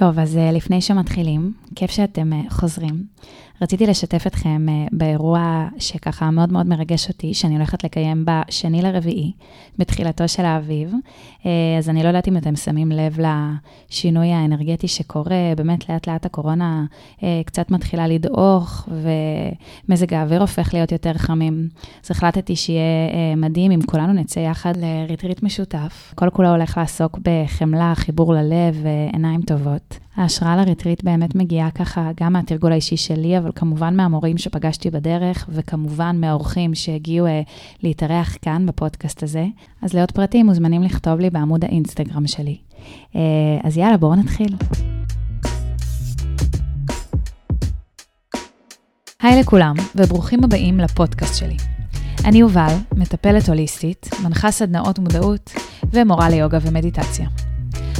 טוב, אז אה, לפני שמתחילים, כיף שאתם אה, חוזרים. רציתי לשתף אתכם אה, באירוע שככה מאוד מאוד מרגש אותי, שאני הולכת לקיים בשני לרביעי, בתחילתו של האביב. אז אני לא יודעת אם אתם שמים לב לשינוי האנרגטי שקורה, באמת לאט לאט הקורונה קצת מתחילה לדעוך, ומזג האוויר הופך להיות יותר חמים. אז החלטתי שיהיה מדהים אם כולנו נצא יחד לריטריט משותף. כל כולו הולך לעסוק בחמלה, חיבור ללב ועיניים טובות. ההשראה לריטריט באמת מגיעה ככה גם מהתרגול האישי שלי, אבל כמובן מהמורים שפגשתי בדרך, וכמובן מהאורחים שהגיעו אה, להתארח כאן בפודקאסט הזה. אז לעוד פרטים מוזמנים לכתוב לי בעמוד האינסטגרם שלי. אה, אז יאללה, בואו נתחיל. היי לכולם, וברוכים הבאים לפודקאסט שלי. אני יובל, מטפלת הוליסטית, מנחה סדנאות מודעות ומורה ליוגה ומדיטציה.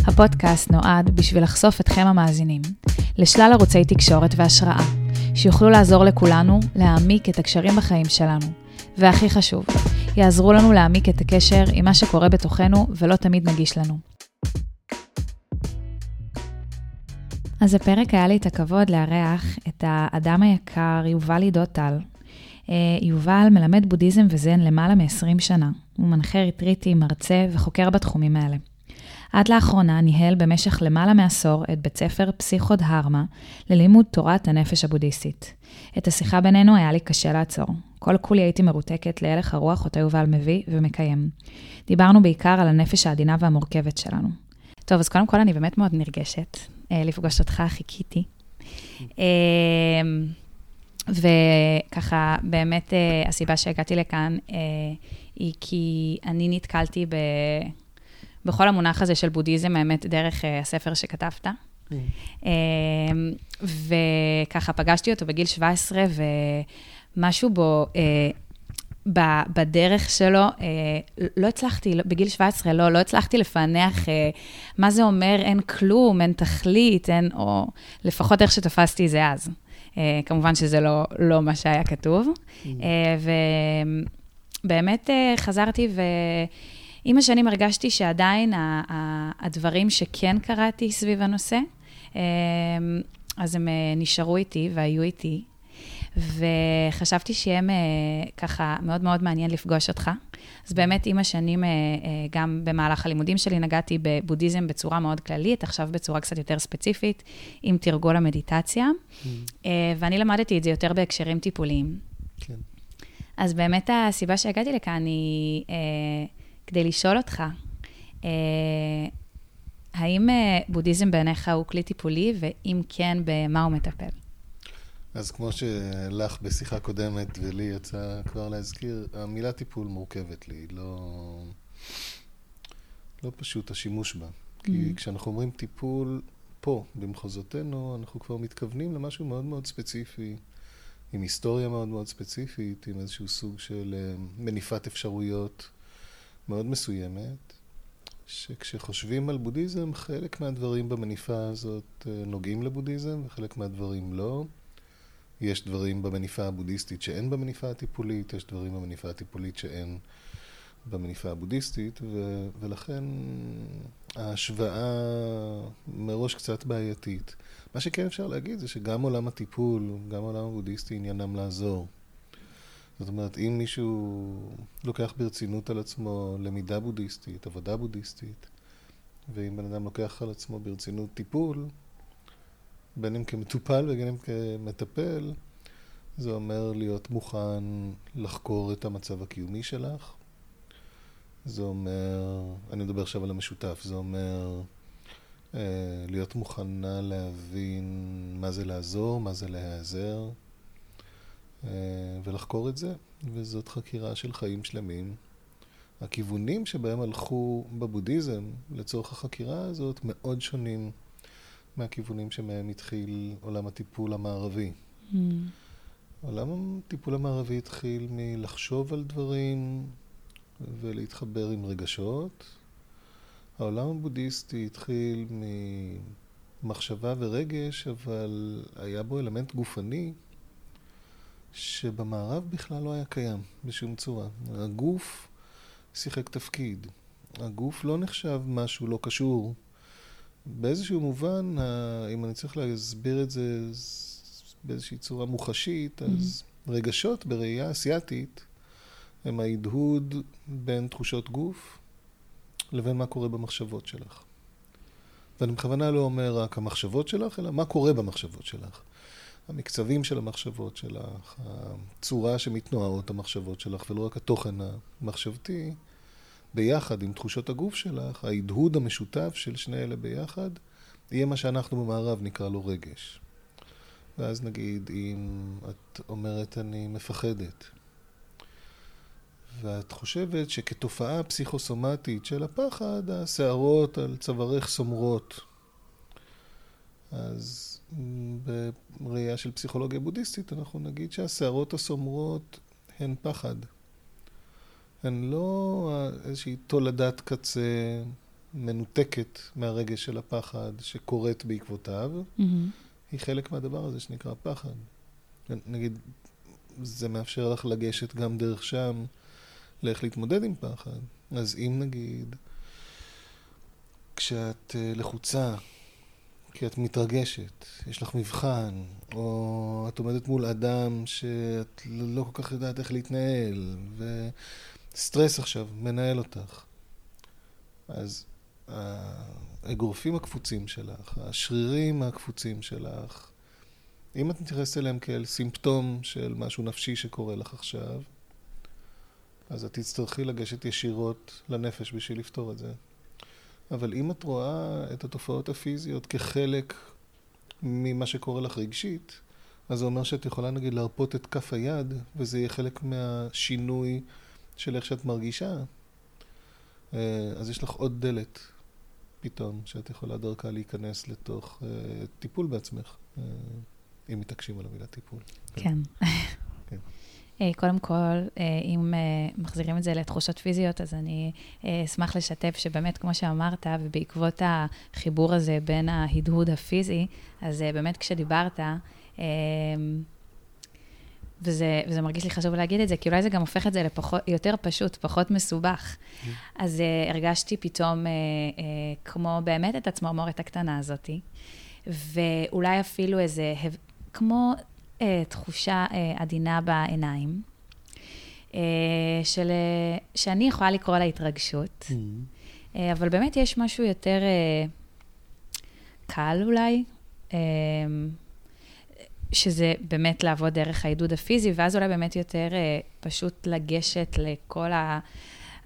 הפודקאסט נועד בשביל לחשוף אתכם המאזינים לשלל ערוצי תקשורת והשראה, שיוכלו לעזור לכולנו להעמיק את הקשרים בחיים שלנו. והכי חשוב, יעזרו לנו להעמיק את הקשר עם מה שקורה בתוכנו ולא תמיד נגיש לנו. אז הפרק היה לי את הכבוד לארח את האדם היקר יובל עידו טל. אה, יובל מלמד בודהיזם וזן למעלה מ-20 שנה. הוא מנחה ריטריטי, מרצה וחוקר בתחומים האלה. עד לאחרונה ניהל במשך למעלה מעשור את בית ספר פסיכוד הרמה ללימוד תורת הנפש הבודהיסטית. את השיחה בינינו היה לי קשה לעצור. כל כולי הייתי מרותקת להלך הרוח אותו יובל מביא ומקיים. דיברנו בעיקר על הנפש העדינה והמורכבת שלנו. טוב, אז קודם כל אני באמת מאוד נרגשת אה, לפגוש אותך, חיכיתי. אה, וככה, באמת אה, הסיבה שהגעתי לכאן אה, היא כי אני נתקלתי ב... בכל המונח הזה של בודהיזם, האמת, דרך uh, הספר שכתבת. Mm. Uh, וככה פגשתי אותו בגיל 17, ומשהו בו, ב, בדרך שלו, uh, לא הצלחתי, לא, בגיל 17, לא, לא הצלחתי לפענח מה זה אומר אין כלום, אין תכלית, אין, או לפחות איך שתפסתי זה אז. כמובן שזה לא, לא מה שהיה כתוב. Mm. ובאמת חזרתי ו... עם השנים הרגשתי שעדיין הדברים שכן קראתי סביב הנושא, אמ, אז הם אה, נשארו איתי והיו איתי, וחשבתי שיהיה ככה מאוד מאוד מעניין לפגוש אותך. אז באמת עם השנים, אה, אה, גם במהלך הלימודים שלי, נגעתי בבודהיזם בצורה מאוד כללית, עכשיו בצורה קצת יותר ספציפית, עם תרגול המדיטציה, mm. ואני למדתי את זה יותר בהקשרים טיפוליים. כן. אז באמת הסיבה שהגעתי לכאן היא... כדי לשאול אותך, אה, האם אה, בודהיזם בעיניך הוא כלי טיפולי, ואם כן, במה הוא מטפל? אז כמו שלך בשיחה קודמת ולי יצא כבר להזכיר, המילה טיפול מורכבת לי, לא, לא פשוט השימוש בה. Mm. כי כשאנחנו אומרים טיפול פה, במחוזותינו, אנחנו כבר מתכוונים למשהו מאוד מאוד ספציפי, עם היסטוריה מאוד מאוד ספציפית, עם איזשהו סוג של אה, מניפת אפשרויות. מאוד מסוימת, שכשחושבים על בודהיזם, חלק מהדברים במניפה הזאת אה, נוגעים לבודהיזם וחלק מהדברים לא. יש דברים במניפה הבודהיסטית שאין במניפה הטיפולית, יש דברים במניפה הטיפולית שאין במניפה הבודהיסטית, ו- ולכן ההשוואה מראש קצת בעייתית. מה שכן אפשר להגיד זה שגם עולם הטיפול, גם עולם הבודהיסטי עניינם לעזור. זאת אומרת, אם מישהו לוקח ברצינות על עצמו למידה בודהיסטית, עבודה בודהיסטית, ואם בן אדם לוקח על עצמו ברצינות טיפול, בין אם כמטופל ובין אם כמטפל, זה אומר להיות מוכן לחקור את המצב הקיומי שלך. זה אומר, אני מדבר עכשיו על המשותף, זה אומר אה, להיות מוכנה להבין מה זה לעזור, מה זה להיעזר. אה, ולחקור את זה, וזאת חקירה של חיים שלמים. הכיוונים שבהם הלכו בבודהיזם לצורך החקירה הזאת מאוד שונים מהכיוונים שמהם התחיל עולם הטיפול המערבי. Mm. עולם הטיפול המערבי התחיל מלחשוב על דברים ולהתחבר עם רגשות. העולם הבודהיסטי התחיל ממחשבה ורגש, אבל היה בו אלמנט גופני שבמערב בכלל לא היה קיים בשום צורה. הגוף שיחק תפקיד. הגוף לא נחשב משהו לא קשור באיזשהו מובן, אם אני צריך להסביר את זה באיזושהי צורה מוחשית, אז mm-hmm. רגשות בראייה אסיאתית הם ההדהוד בין תחושות גוף לבין מה קורה במחשבות שלך. ואני בכוונה לא אומר רק המחשבות שלך, אלא מה קורה במחשבות שלך. המקצבים של המחשבות שלך, הצורה שמתנועות המחשבות שלך, ולא רק התוכן המחשבתי, ביחד עם תחושות הגוף שלך, ההדהוד המשותף של שני אלה ביחד, יהיה מה שאנחנו במערב נקרא לו רגש. ואז נגיד, אם את אומרת אני מפחדת, ואת חושבת שכתופעה פסיכוסומטית של הפחד, השערות על צווארך סומרות. אז בראייה של פסיכולוגיה בודהיסטית אנחנו נגיד שהשערות הסומרות הן פחד. הן לא איזושהי תולדת קצה מנותקת מהרגש של הפחד שקורית בעקבותיו, mm-hmm. היא חלק מהדבר הזה שנקרא פחד. נגיד, זה מאפשר לך לגשת גם דרך שם לאיך להתמודד עם פחד. אז אם נגיד, כשאת אה, לחוצה, כי את מתרגשת, יש לך מבחן, או את עומדת מול אדם שאת לא כל כך יודעת איך להתנהל, וסטרס עכשיו מנהל אותך. אז האגרופים הקפוצים שלך, השרירים הקפוצים שלך, אם את מתייחסת אליהם כאל סימפטום של משהו נפשי שקורה לך עכשיו, אז את תצטרכי לגשת ישירות לנפש בשביל לפתור את זה. אבל אם את רואה את התופעות הפיזיות כחלק ממה שקורה לך רגשית, אז זה אומר שאת יכולה נגיד להרפות את כף היד, וזה יהיה חלק מהשינוי של איך שאת מרגישה. אה, אז יש לך עוד דלת פתאום, שאת יכולה דרכה להיכנס לתוך uh, טיפול בעצמך, uh, אם מתעקשים על המילה טיפול. כן. אה, קודם כל, אם מחזירים את זה לתחושות פיזיות, אז אני אשמח לשתף שבאמת, כמו שאמרת, ובעקבות החיבור הזה בין ההדהוד הפיזי, אז באמת כשדיברת, וזה, וזה מרגיש לי חשוב להגיד את זה, כי אולי זה גם הופך את זה ליותר פשוט, פחות מסובך. Mm-hmm. אז uh, הרגשתי פתאום uh, uh, כמו באמת את הצמרמורת הקטנה הזאת, ואולי אפילו איזה, כמו uh, תחושה uh, עדינה בעיניים, uh, של, uh, שאני יכולה לקרוא לה התרגשות, mm-hmm. uh, אבל באמת יש משהו יותר uh, קל אולי. Uh, שזה באמת לעבוד דרך העידוד הפיזי, ואז אולי באמת יותר אה, פשוט לגשת לכל, ה,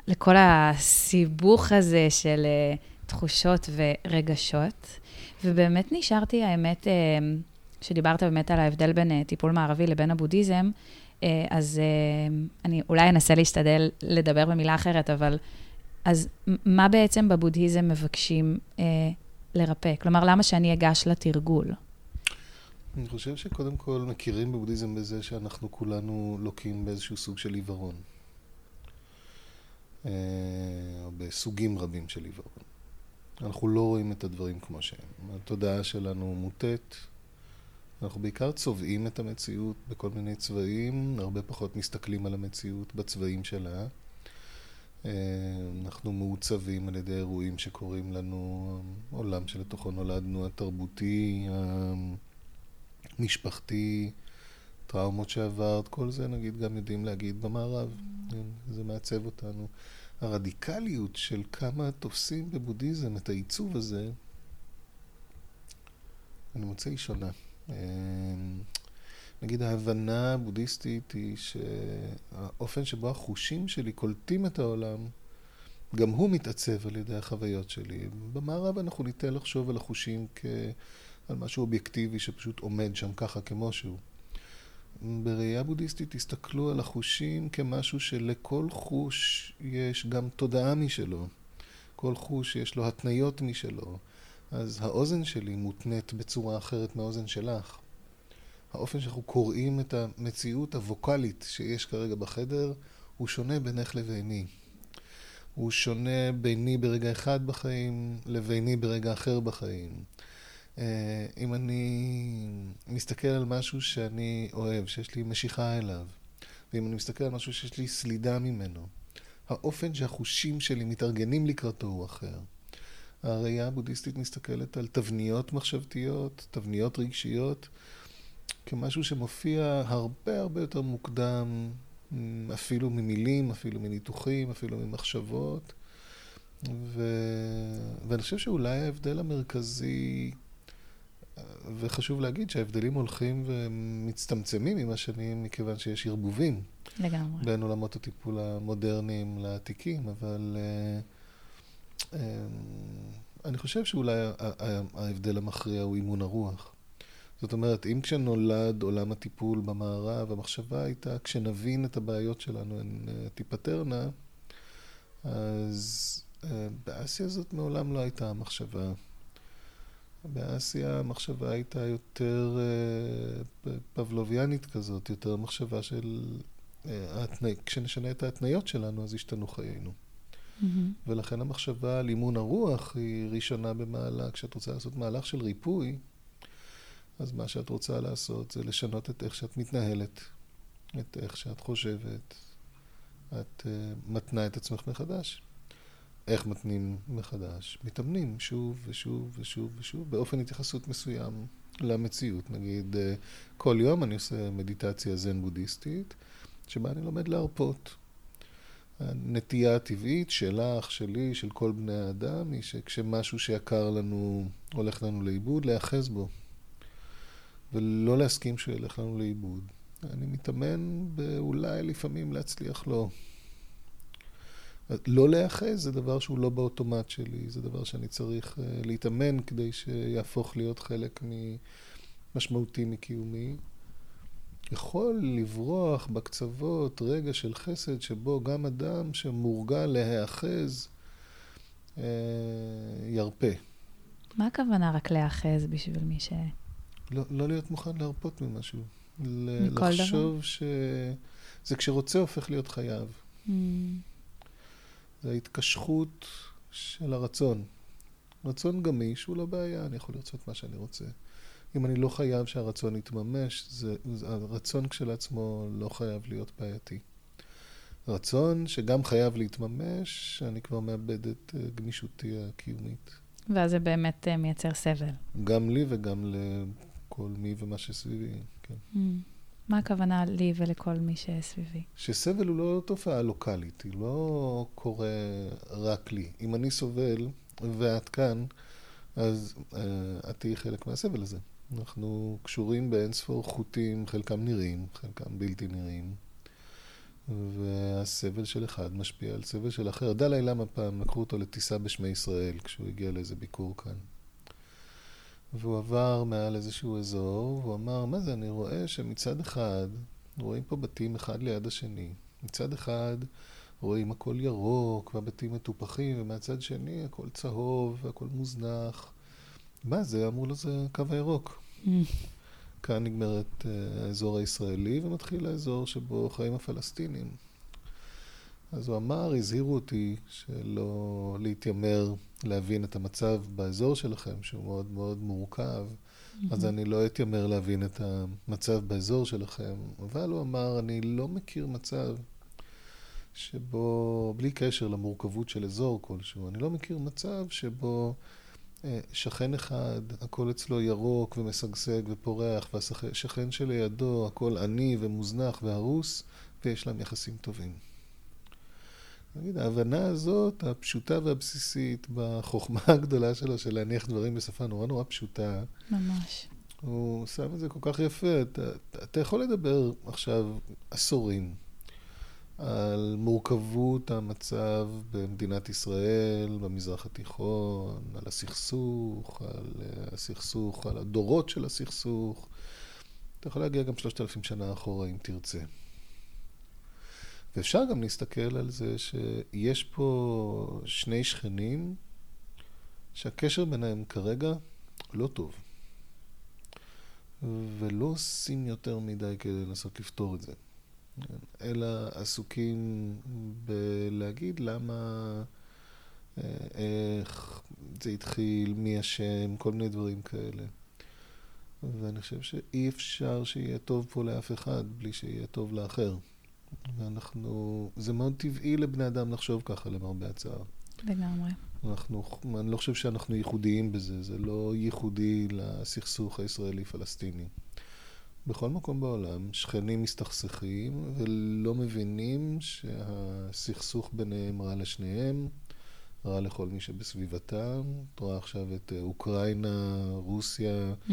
לכל הסיבוך הזה של אה, תחושות ורגשות. ובאמת נשארתי, האמת, אה, שדיברת באמת על ההבדל בין אה, טיפול מערבי לבין הבודהיזם, אה, אז אה, אני אולי אנסה להשתדל לדבר במילה אחרת, אבל אז מה בעצם בבודהיזם מבקשים אה, לרפא? כלומר, למה שאני אגש לתרגול? אני חושב שקודם כל מכירים בבודהיזם בזה שאנחנו כולנו לוקים באיזשהו סוג של עיוורון. או בסוגים רבים של עיוורון. אנחנו לא רואים את הדברים כמו שהם. התודעה שלנו מוטית. אנחנו בעיקר צובעים את המציאות בכל מיני צבעים, הרבה פחות מסתכלים על המציאות בצבעים שלה. אה, אנחנו מעוצבים על ידי אירועים שקורים לנו, העולם שלתוכו נולדנו, התרבותי, משפחתי, טראומות שעברת, כל זה נגיד גם יודעים להגיד במערב, זה מעצב אותנו. הרדיקליות של כמה תופסים בבודהיזם את העיצוב הזה, אני מוצא היא שונה. אמ, נגיד ההבנה הבודהיסטית היא שהאופן שבו החושים שלי קולטים את העולם, גם הוא מתעצב על ידי החוויות שלי. במערב אנחנו ניתן לחשוב על החושים כ... על משהו אובייקטיבי שפשוט עומד שם ככה כמו שהוא. בראייה בודהיסטית תסתכלו על החושים כמשהו שלכל חוש יש גם תודעה משלו. כל חוש יש לו התניות משלו. אז האוזן שלי מותנית בצורה אחרת מהאוזן שלך. האופן שאנחנו קוראים את המציאות הווקאלית שיש כרגע בחדר הוא שונה בינך לביני. הוא שונה ביני ברגע אחד בחיים לביני ברגע אחר בחיים. אה, אם אני מסתכל על משהו שאני אוהב, שיש לי משיכה אליו, ואם אני מסתכל על משהו שיש לי סלידה ממנו, האופן שהחושים שלי מתארגנים לקראתו הוא אחר. הראייה הבודהיסטית מסתכלת על תבניות מחשבתיות, תבניות רגשיות, כמשהו שמופיע הרבה הרבה יותר מוקדם, אפילו ממילים, אפילו מניתוחים, אפילו ממחשבות. ו... ואני חושב שאולי ההבדל המרכזי, וחשוב להגיד שההבדלים הולכים ומצטמצמים עם השנים, מכיוון שיש ערבובים. לגמרי. בין עולמות הטיפול המודרניים לעתיקים, אבל uh, אני חושב שאולי ההבדל המכריע הוא אימון הרוח. זאת אומרת, אם כשנולד עולם הטיפול במערב, המחשבה הייתה, כשנבין את הבעיות שלנו הן אה, תיפתרנה, אז uh, באסיה זאת מעולם לא הייתה המחשבה. באסיה המחשבה הייתה יותר uh, פבלוביאנית כזאת, יותר מחשבה של. כשנשנה את ההתניות שלנו, אז ישתנו חיינו. Mm-hmm. ולכן המחשבה על אימון הרוח היא ראשונה במעלה. כשאת רוצה לעשות מהלך של ריפוי, אז מה שאת רוצה לעשות זה לשנות את איך שאת מתנהלת, את איך שאת חושבת. את uh, מתנה את עצמך מחדש. איך מתנים מחדש? מתאמנים שוב ושוב ושוב ושוב, באופן התייחסות מסוים למציאות. נגיד, uh, כל יום אני עושה מדיטציה זן בודהיסטית. שבה אני לומד להרפות. הנטייה הטבעית שלך, שלי, של כל בני האדם, היא שכשמשהו שיקר לנו הולך לנו לאיבוד, להיאחז בו. ולא להסכים שהוא ילך לנו לאיבוד. אני מתאמן באולי לפעמים להצליח לא. לא להיאחז זה דבר שהוא לא באוטומט שלי, זה דבר שאני צריך אה, להתאמן כדי שיהפוך להיות חלק משמעותי מקיומי. יכול לברוח בקצוות רגע של חסד שבו גם אדם שמורגל להיאחז אה, ירפה. מה הכוונה רק להיאחז בשביל מי ש... לא, לא להיות מוכן להרפות ממשהו. מכל לחשוב דבר? ש... זה כשרוצה הופך להיות חייב. Mm. זה ההתקשחות של הרצון. רצון גמיש הוא לא בעיה, אני יכול לרצות מה שאני רוצה. אם אני לא חייב שהרצון יתממש, זה, הרצון כשלעצמו לא חייב להיות בעייתי. רצון שגם חייב להתממש, אני כבר מאבד את אה, גמישותי הקיומית. ואז זה באמת אה, מייצר סבל. גם לי וגם לכל מי ומה שסביבי, כן. Mm. מה הכוונה לי ולכל מי שסביבי? שסבל הוא לא תופעה לוקאלית, היא לא קורה רק לי. אם אני סובל ואת כאן, אז uh, את תהיי חלק מהסבל הזה. אנחנו קשורים באין ספור חוטים, חלקם נראים, חלקם בלתי נראים, והסבל של אחד משפיע על סבל של אחר. דלי למה פעם לקחו אותו לטיסה בשמי ישראל כשהוא הגיע לאיזה ביקור כאן. והוא עבר מעל איזשהו אזור, והוא אמר, מה זה, אני רואה שמצד אחד, רואים פה בתים אחד ליד השני. מצד אחד רואים הכל ירוק, והבתים מטופחים, ומהצד שני הכל צהוב, והכל מוזנח. מה זה? אמרו לו, זה הקו הירוק. Mm. כאן נגמרת uh, האזור הישראלי ומתחיל האזור שבו חיים הפלסטינים. אז הוא אמר, הזהירו אותי שלא להתיימר להבין את המצב באזור שלכם, שהוא מאוד מאוד מורכב, mm-hmm. אז אני לא אתיימר להבין את המצב באזור שלכם. אבל הוא אמר, אני לא מכיר מצב שבו, בלי קשר למורכבות של אזור כלשהו, אני לא מכיר מצב שבו אה, שכן אחד, הכל אצלו ירוק ומשגשג ופורח, והשכן שלידו, הכל עני ומוזנח והרוס, ויש להם יחסים טובים. נגיד, ההבנה הזאת, הפשוטה והבסיסית, בחוכמה הגדולה שלו של להניח דברים בשפה נורא נורא פשוטה. ממש. הוא שם את זה כל כך יפה. אתה, אתה יכול לדבר עכשיו עשורים על מורכבות המצב במדינת ישראל, במזרח התיכון, על הסכסוך, על הסכסוך, על הדורות של הסכסוך. אתה יכול להגיע גם שלושת אלפים שנה אחורה אם תרצה. ואפשר גם להסתכל על זה שיש פה שני שכנים שהקשר ביניהם כרגע לא טוב. ולא עושים יותר מדי כדי לנסות לפתור את זה. אלא עסוקים בלהגיד למה, אה, איך זה התחיל, מי אשם, כל מיני דברים כאלה. ואני חושב שאי אפשר שיהיה טוב פה לאף אחד בלי שיהיה טוב לאחר. ואנחנו, זה מאוד טבעי לבני אדם לחשוב ככה למרבה הצער. לגמרי. אנחנו, אני לא חושב שאנחנו ייחודיים בזה, זה לא ייחודי לסכסוך הישראלי-פלסטיני. בכל מקום בעולם שכנים מסתכסכים ולא מבינים שהסכסוך ביניהם רע לשניהם, רע לכל מי שבסביבתם. את רואה עכשיו את אה, אוקראינה, רוסיה, mm-hmm.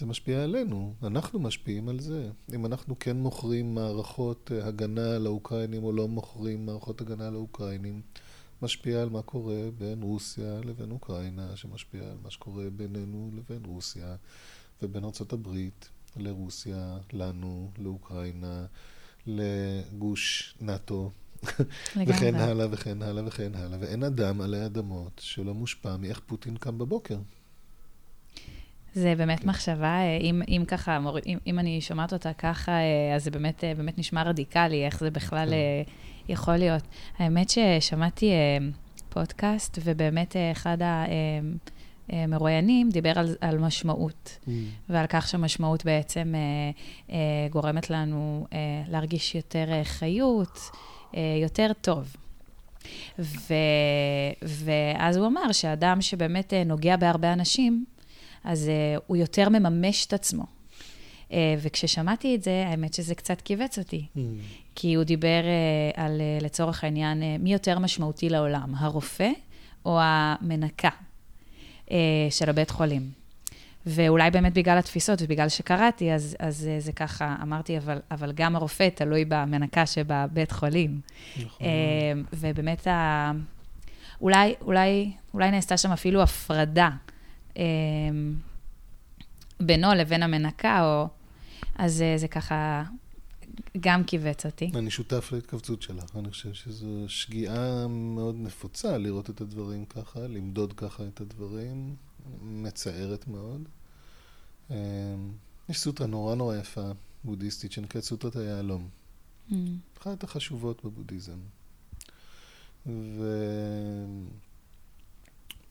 זה משפיע עלינו, אנחנו משפיעים על זה. אם אנחנו כן מוכרים מערכות אה, הגנה לאוקראינים או לא מוכרים מערכות הגנה לאוקראינים, משפיע על מה קורה בין רוסיה לבין אוקראינה, שמשפיע על מה שקורה בינינו לבין רוסיה ובין ארה"ב לרוסיה, לנו, לאוקראינה, לגוש נאט"ו. וכן הלאה וכן הלאה וכן הלאה, ואין אדם עלי אדמות שלא מושפע מאיך פוטין קם בבוקר. זה באמת כן. מחשבה, אה, אם, אם ככה, אם, אם אני שומעת אותה ככה, אה, אז זה באמת, אה, באמת נשמע רדיקלי, איך זה בכלל כן. יכול להיות. האמת ששמעתי פודקאסט, ובאמת אחד המרואיינים דיבר על, על משמעות, mm. ועל כך שמשמעות בעצם גורמת לנו להרגיש יותר חיות, יותר טוב. ו, ואז הוא אמר שאדם שבאמת נוגע בהרבה אנשים, אז uh, הוא יותר מממש את עצמו. Uh, וכששמעתי את זה, האמת שזה קצת כיווץ אותי. Mm. כי הוא דיבר uh, על, uh, לצורך העניין, uh, מי יותר משמעותי לעולם, הרופא או המנקה של הבית חולים. ואולי באמת בגלל התפיסות ובגלל שקראתי, אז, אז זה ככה, אמרתי, אבל, אבל גם הרופא תלוי במנקה שבבית חולים. נכון. ובאמת, ה... אולי, אולי, אולי נעשתה שם אפילו הפרדה בינו לבין המנקה, או... אז אה, זה ככה גם כיווץ אותי. אני שותף להתכווצות שלך. אני חושב שזו שגיאה מאוד נפוצה לראות את הדברים ככה, למדוד ככה את הדברים. מצערת מאוד. אמ, יש סוטרה נורא נורא יפה, בודהיסטית, שנקראת סוטרת היהלום. Mm. אחת החשובות בבודהיזם. ו...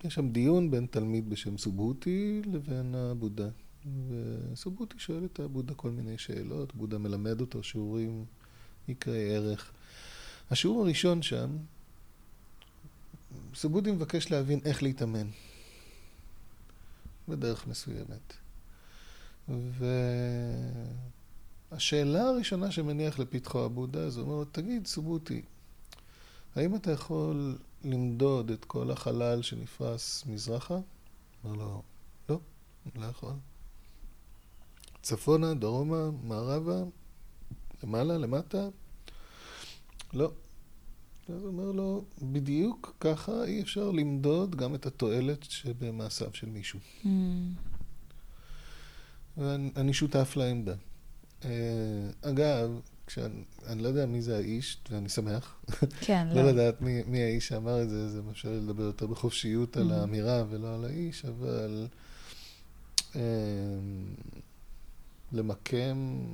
יש שם דיון בין תלמיד בשם סובוטי לבין הבודה. וסובוטי שואל את הבודה כל מיני שאלות, בודה מלמד אותו שיעורים יקרי ערך. השיעור הראשון שם, סובוטי מבקש להבין איך להתאמן בדרך מסוימת. והשאלה הראשונה שמניח לפתחו הבודה, זה אומר, תגיד, סובוטי, האם אתה יכול למדוד את כל החלל שנפרס מזרחה? אמר לו, לא, לא יכול. צפונה, דרומה, מערבה, למעלה, למטה? לא. אז הוא אומר לו, בדיוק ככה אי אפשר למדוד גם את התועלת שבמעשיו של מישהו. Mm. ואני שותף לעמדה. אה, אגב, כשאני אני לא יודע מי זה האיש, ואני שמח. כן, לא. לא לדעת מי, מי האיש שאמר את זה, זה מאפשר לי לדבר יותר בחופשיות mm-hmm. על האמירה ולא על האיש, אבל אה, למקם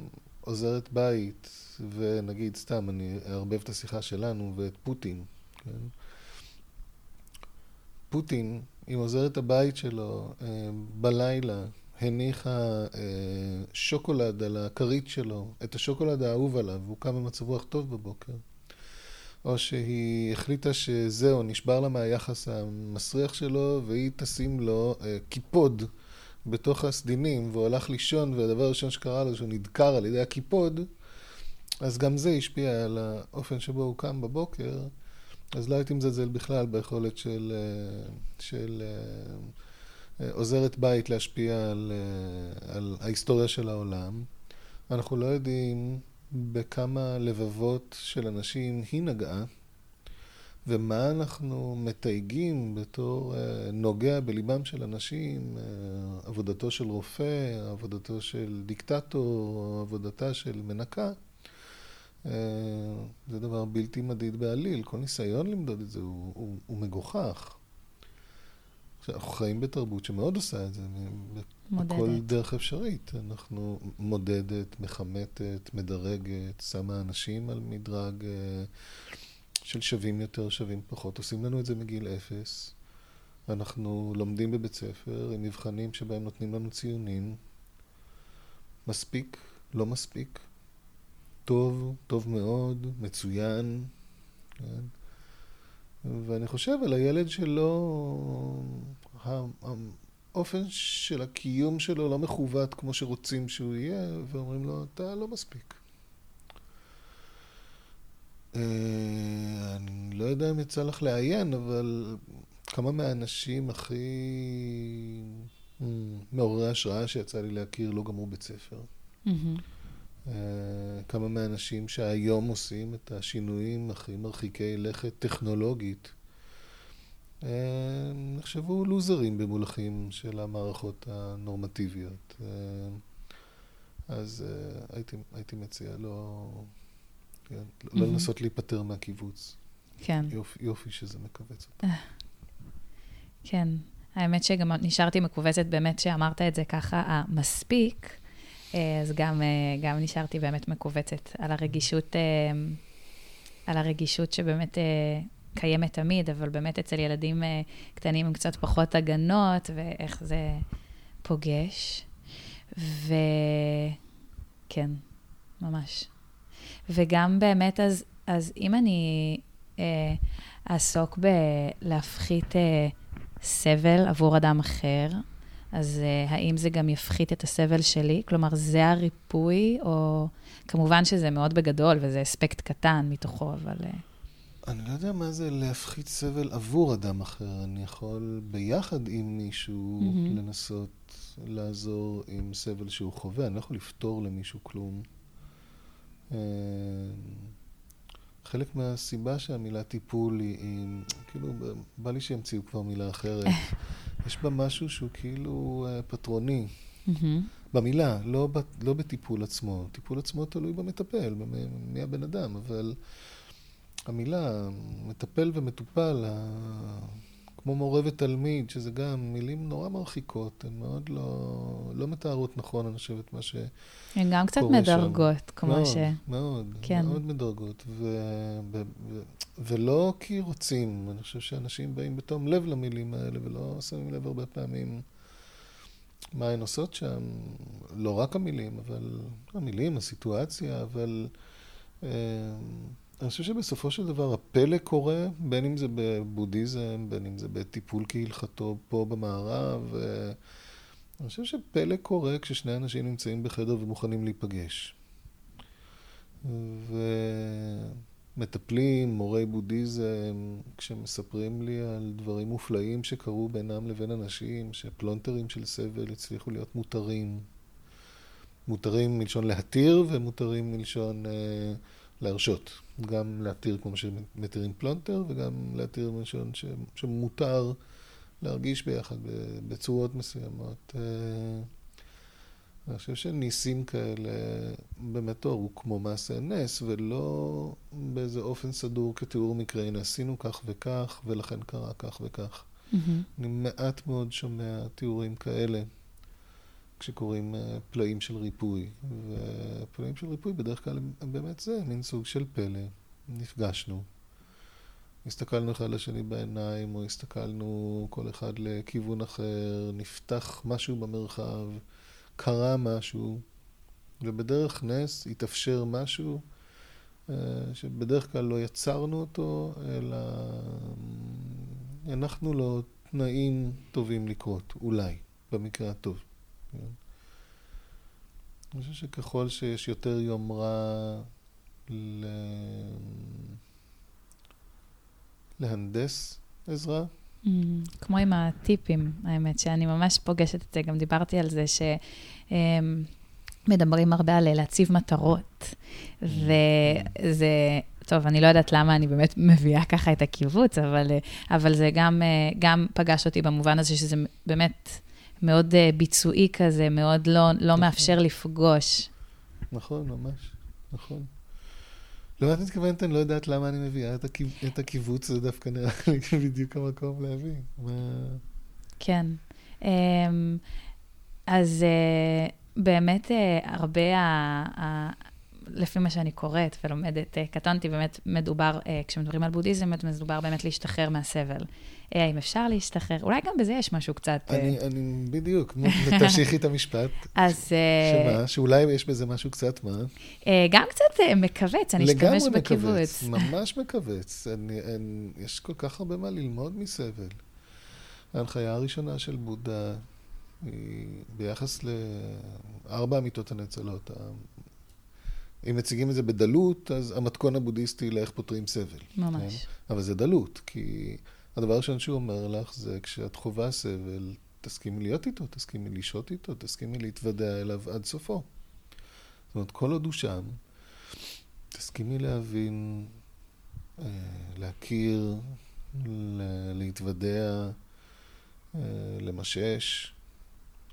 עוזרת בית, ונגיד, סתם, אני אערבב את השיחה שלנו ואת פוטין, כן? פוטין, עם עוזרת הבית שלו, אה, בלילה, הניחה אה, שוקולד על הכרית שלו, את השוקולד האהוב עליו, והוא קם במצב רוח טוב בבוקר. או שהיא החליטה שזהו, נשבר לה מהיחס המסריח שלו, והיא תשים לו אה, קיפוד בתוך הסדינים, והוא הלך לישון, והדבר הראשון שקרה לו, שהוא נדקר על ידי הקיפוד, אז גם זה השפיע על האופן שבו הוא קם בבוקר. אז לא הייתי מזלזל בכלל ביכולת של, אה, של אה, עוזרת בית להשפיע על, אה, על ההיסטוריה של העולם. אנחנו לא יודעים בכמה לבבות של אנשים היא נגעה, ומה אנחנו מתייגים בתור אה, נוגע בליבם של אנשים, אה, עבודתו של רופא, עבודתו של דיקטטור, עבודתה של מנקה. זה דבר בלתי מדיד בעליל. כל ניסיון למדוד את זה הוא, הוא, הוא מגוחך. אנחנו חיים בתרבות שמאוד עושה את זה, מודדת. בכל דרך אפשרית. אנחנו מודדת, מכמתת, מדרגת, שמה אנשים על מדרג אה, של שווים יותר, שווים פחות. עושים לנו את זה מגיל אפס. אנחנו לומדים בבית ספר עם מבחנים שבהם נותנים לנו ציונים. מספיק, לא מספיק. טוב, טוב מאוד, מצוין. כן? ואני חושב על הילד שלו, האופן של הקיום שלו לא מכוות כמו שרוצים שהוא יהיה, ואומרים לו, אתה לא מספיק. אה, אני לא יודע אם יצא לך לעיין, אבל כמה מהאנשים הכי mm, מעוררי השראה שיצא לי להכיר לא גמרו בית ספר. אה, כמה מהאנשים שהיום עושים את השינויים הכי מרחיקי לכת טכנולוגית, אה, נחשבו לוזרים במונחים של המערכות הנורמטיביות. אז הייתי, הייתי מציע לא... כן, לא לנסות להיפטר מהקיבוץ. כן. יופי, יופי שזה מכווץ אותה. כן. האמת שגם נשארתי מכווצת באמת שאמרת את זה ככה, המספיק, אה, אז גם, אה, גם נשארתי באמת מכווצת על הרגישות, אה, על הרגישות שבאמת קיימת תמיד, אבל באמת אצל ילדים קטנים עם קצת פחות הגנות, ואיך זה פוגש. וכן, ממש. וגם באמת, אז, אז אם אני אה, אעסוק בלהפחית אה, סבל עבור אדם אחר, אז אה, האם זה גם יפחית את הסבל שלי? כלומר, זה הריפוי, או כמובן שזה מאוד בגדול וזה אספקט קטן מתוכו, אבל... אה... אני לא יודע מה זה להפחית סבל עבור אדם אחר. אני יכול ביחד עם מישהו mm-hmm. לנסות לעזור עם סבל שהוא חווה. אני לא יכול לפתור למישהו כלום. אה, חלק מהסיבה שהמילה טיפול היא, היא כאילו, בא לי שימציאו כבר מילה אחרת. יש בה משהו שהוא כאילו אה, פטרוני. במילה, לא, לא בטיפול עצמו. טיפול עצמו תלוי במטפל, מי הבן אדם, אבל המילה מטפל ומטופל, כמו מורה ותלמיד, שזה גם מילים נורא מרחיקות, הן מאוד לא, לא מתארות נכון, אני חושבת, מה שקורה שם. הן גם קצת מדרגות, שם. כמו מאוד, ש... מאוד, כן. מאוד מדרגות. ו... ו... ו... ולא כי רוצים, אני חושב שאנשים באים בתום לב למילים האלה, ולא שמים לב הרבה פעמים מה הן עושות שם. לא רק המילים, אבל המילים, הסיטואציה, אבל... אה, אני חושב שבסופו של דבר הפלא קורה, בין אם זה בבודהיזם, בין אם זה בטיפול כהלכתו פה במערב. אני חושב שפלא קורה כששני אנשים נמצאים בחדר ומוכנים להיפגש. ומטפלים, מורי בודהיזם, כשמספרים לי על דברים מופלאים שקרו בינם לבין אנשים, שפלונטרים של סבל הצליחו להיות מותרים. מותרים מלשון להתיר ומותרים מלשון... אה, להרשות. גם להתיר כמו שמתירים פלונטר, וגם להתיר מלשון שמותר להרגיש ביחד בצורות מסוימות. אה, אני חושב שניסים כאלה באמת תוארו כמו מעשה נס, ולא באיזה אופן סדור כתיאור מקראי, עשינו כך וכך, ולכן קרה כך וכך. Mm-hmm. אני מעט מאוד שומע תיאורים כאלה. כשקוראים אה, פלאים של ריפוי. ופלאים של ריפוי בדרך כלל הם באמת זה, מין סוג של פלא. נפגשנו, הסתכלנו אחד לשני בעיניים, או הסתכלנו כל אחד לכיוון אחר, נפתח משהו במרחב, קרה משהו, ובדרך נס התאפשר משהו אה, שבדרך כלל לא יצרנו אותו, אלא הנחנו לו תנאים טובים לקרות, אולי, במקרה הטוב. אני חושב שככל שיש יותר יומרה ל... להנדס עזרה. Mm, כמו עם הטיפים, האמת, שאני ממש פוגשת את זה, גם דיברתי על זה שמדברים הרבה על להציב מטרות, mm. וזה, טוב, אני לא יודעת למה אני באמת מביאה ככה את הקיבוץ, אבל, אבל זה גם, גם פגש אותי במובן הזה שזה באמת... מאוד uh, ביצועי כזה, מאוד לא, לא נכון. מאפשר לפגוש. נכון, ממש, נכון. לא, את מתכוונת, אני לא יודעת למה אני מביאה את, הקיב... את הקיבוץ, זה דווקא נראה לי בדיוק המקום להביא. מה... כן. Um, אז uh, באמת uh, הרבה. לפי מה שאני קוראת ולומדת, קטונתי, באמת מדובר, כשמדברים על בודהיזם, מדובר באמת להשתחרר מהסבל. אה, האם אפשר להשתחרר? אולי גם בזה יש משהו קצת... אני, אה... אני בדיוק, תמשיכי את המשפט. אז... אה, שמה? שאולי יש בזה משהו קצת מה? אה, גם קצת מכווץ, אני אשתמש בקיבוץ. לגמרי מכווץ, ממש מכווץ. אני, אני, יש כל כך הרבה מה ללמוד מסבל. ההנחיה הראשונה של בודה היא ביחס לארבע אמיתות הנאצלות. אם מציגים את זה בדלות, אז המתכון הבודהיסטי לאיך פותרים סבל. ממש. כן? אבל זה דלות, כי הדבר הראשון שהוא אומר לך זה כשאת חווה סבל, תסכימי להיות איתו, תסכימי לשהות איתו, תסכימי להתוודע אליו עד סופו. זאת אומרת, כל עוד הוא שם, תסכימי להבין, אה, להכיר, להתוודע, אה, למשש,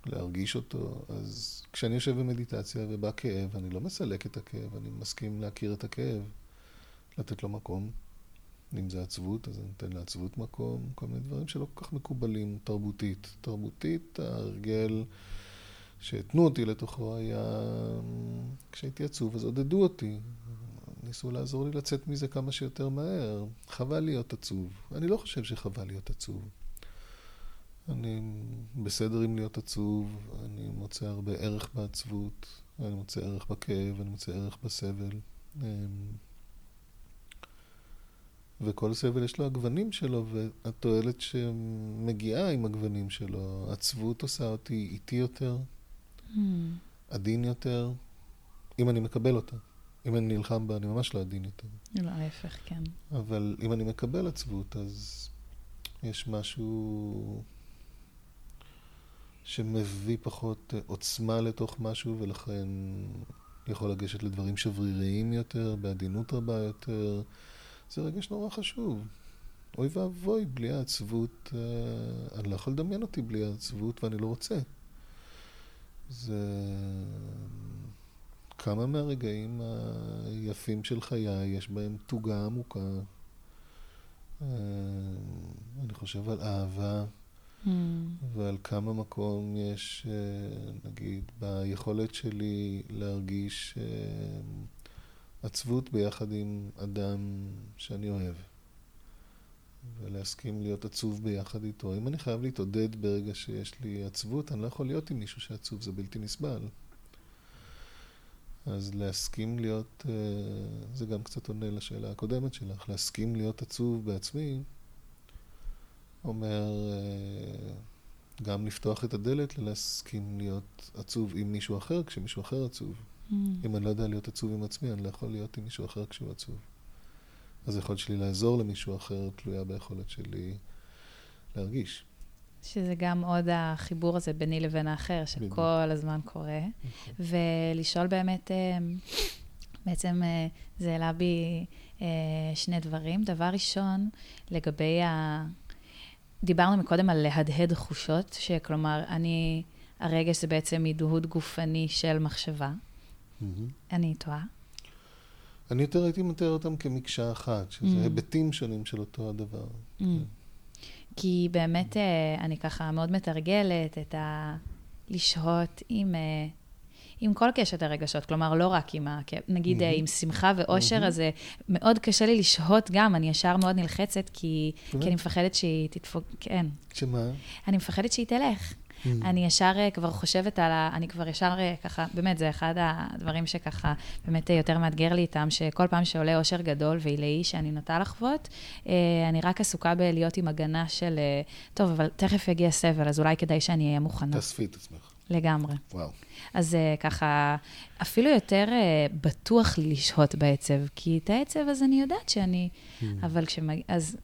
להרגיש אותו. אז כשאני יושב במדיטציה ובא כאב, אני לא מסלק את הכאב, אני מסכים להכיר את הכאב, לתת לו מקום. אם זה עצבות, אז אני נותן לעצבות מקום, כל מיני דברים שלא כל כך מקובלים תרבותית. תרבותית, ההרגל שהתנו אותי לתוכו היה, כשהייתי עצוב, אז עודדו אותי. ניסו לעזור לי לצאת מזה כמה שיותר מהר. חבל להיות עצוב. אני לא חושב שחבל להיות עצוב. אני בסדר עם להיות עצוב, אני מוצא הרבה ערך בעצבות, אני מוצא ערך בכאב, אני מוצא ערך בסבל. וכל סבל יש לו הגוונים שלו, והתועלת שמגיעה עם הגוונים שלו. עצבות עושה אותי איטי יותר, mm. עדין יותר, אם אני מקבל אותה. אם אני נלחם בה, אני ממש לא עדין יותר. לא, ההפך, כן. אבל אם אני מקבל עצבות, אז יש משהו שמביא פחות עוצמה לתוך משהו, ולכן יכול לגשת לדברים שבריריים יותר, בעדינות רבה יותר. זה רגש נורא חשוב. אוי ואבוי, בלי העצבות, אה, אני לא יכול לדמיין אותי בלי העצבות ואני לא רוצה. זה כמה מהרגעים היפים של חיי, יש בהם תוגה עמוקה. אה, אני חושב על אהבה, mm. ועל כמה מקום יש, אה, נגיד, ביכולת שלי להרגיש עצבות ביחד עם אדם שאני אוהב. ולהסכים להיות עצוב ביחד איתו. אם אני חייב להתעודד ברגע שיש לי עצבות, אני לא יכול להיות עם מישהו שעצוב, זה בלתי נסבל. אז להסכים להיות, אה, זה גם קצת עונה לשאלה הקודמת שלך, להסכים להיות עצוב בעצמי, אומר אה, גם לפתוח את הדלת ללהסכים להיות עצוב עם מישהו אחר כשמישהו אחר עצוב. Mm. אם אני לא יודע להיות עצוב עם עצמי, אני לא יכול להיות עם מישהו אחר כשהוא עצוב. אז היכולת שלי לעזור למישהו אחר תלויה ביכולת שלי להרגיש. שזה גם עוד החיבור הזה ביני לבין האחר, שכל. הזמן קורה. נכון. ולשאול באמת, אה, בעצם אה, זה העלה בי אה, שני דברים. דבר ראשון, לגבי ה... דיברנו מקודם על להדהד חושות, שכלומר, אני, הרגש זה בעצם הדהוד גופני של מחשבה. Mm-hmm. אני טועה. אני יותר הייתי מתאר אותם כמקשה אחת, שזה mm. היבטים שונים של אותו הדבר. Mm. כן. כי באמת אה, אני ככה מאוד מתרגלת את ה... לשהות עם, אה, עם כל קשת הרגשות, כלומר, לא רק עם ה... נגיד mm-hmm. עם שמחה ואושר, mm-hmm. אז מאוד קשה לי לשהות גם, אני ישר מאוד נלחצת, כי, כי אני מפחדת שהיא תדפוק, כן. שמה? אני מפחדת שהיא תלך. Mm. אני ישר אה, כבר חושבת על ה... אני כבר ישר אה, ככה, באמת, זה אחד הדברים שככה באמת יותר מאתגר לי איתם, שכל פעם שעולה אושר גדול ועילאי שאני נוטה לחוות, אה, אני רק עסוקה בלהיות עם הגנה של, טוב, אבל תכף יגיע סבל, אז אולי כדאי שאני אהיה מוכנה. תאספי את עצמך. לגמרי. וואו. אז ככה, אפילו יותר בטוח לי לשהות בעצב, כי את העצב אז אני יודעת שאני... Mm. אבל כשמגיע... אז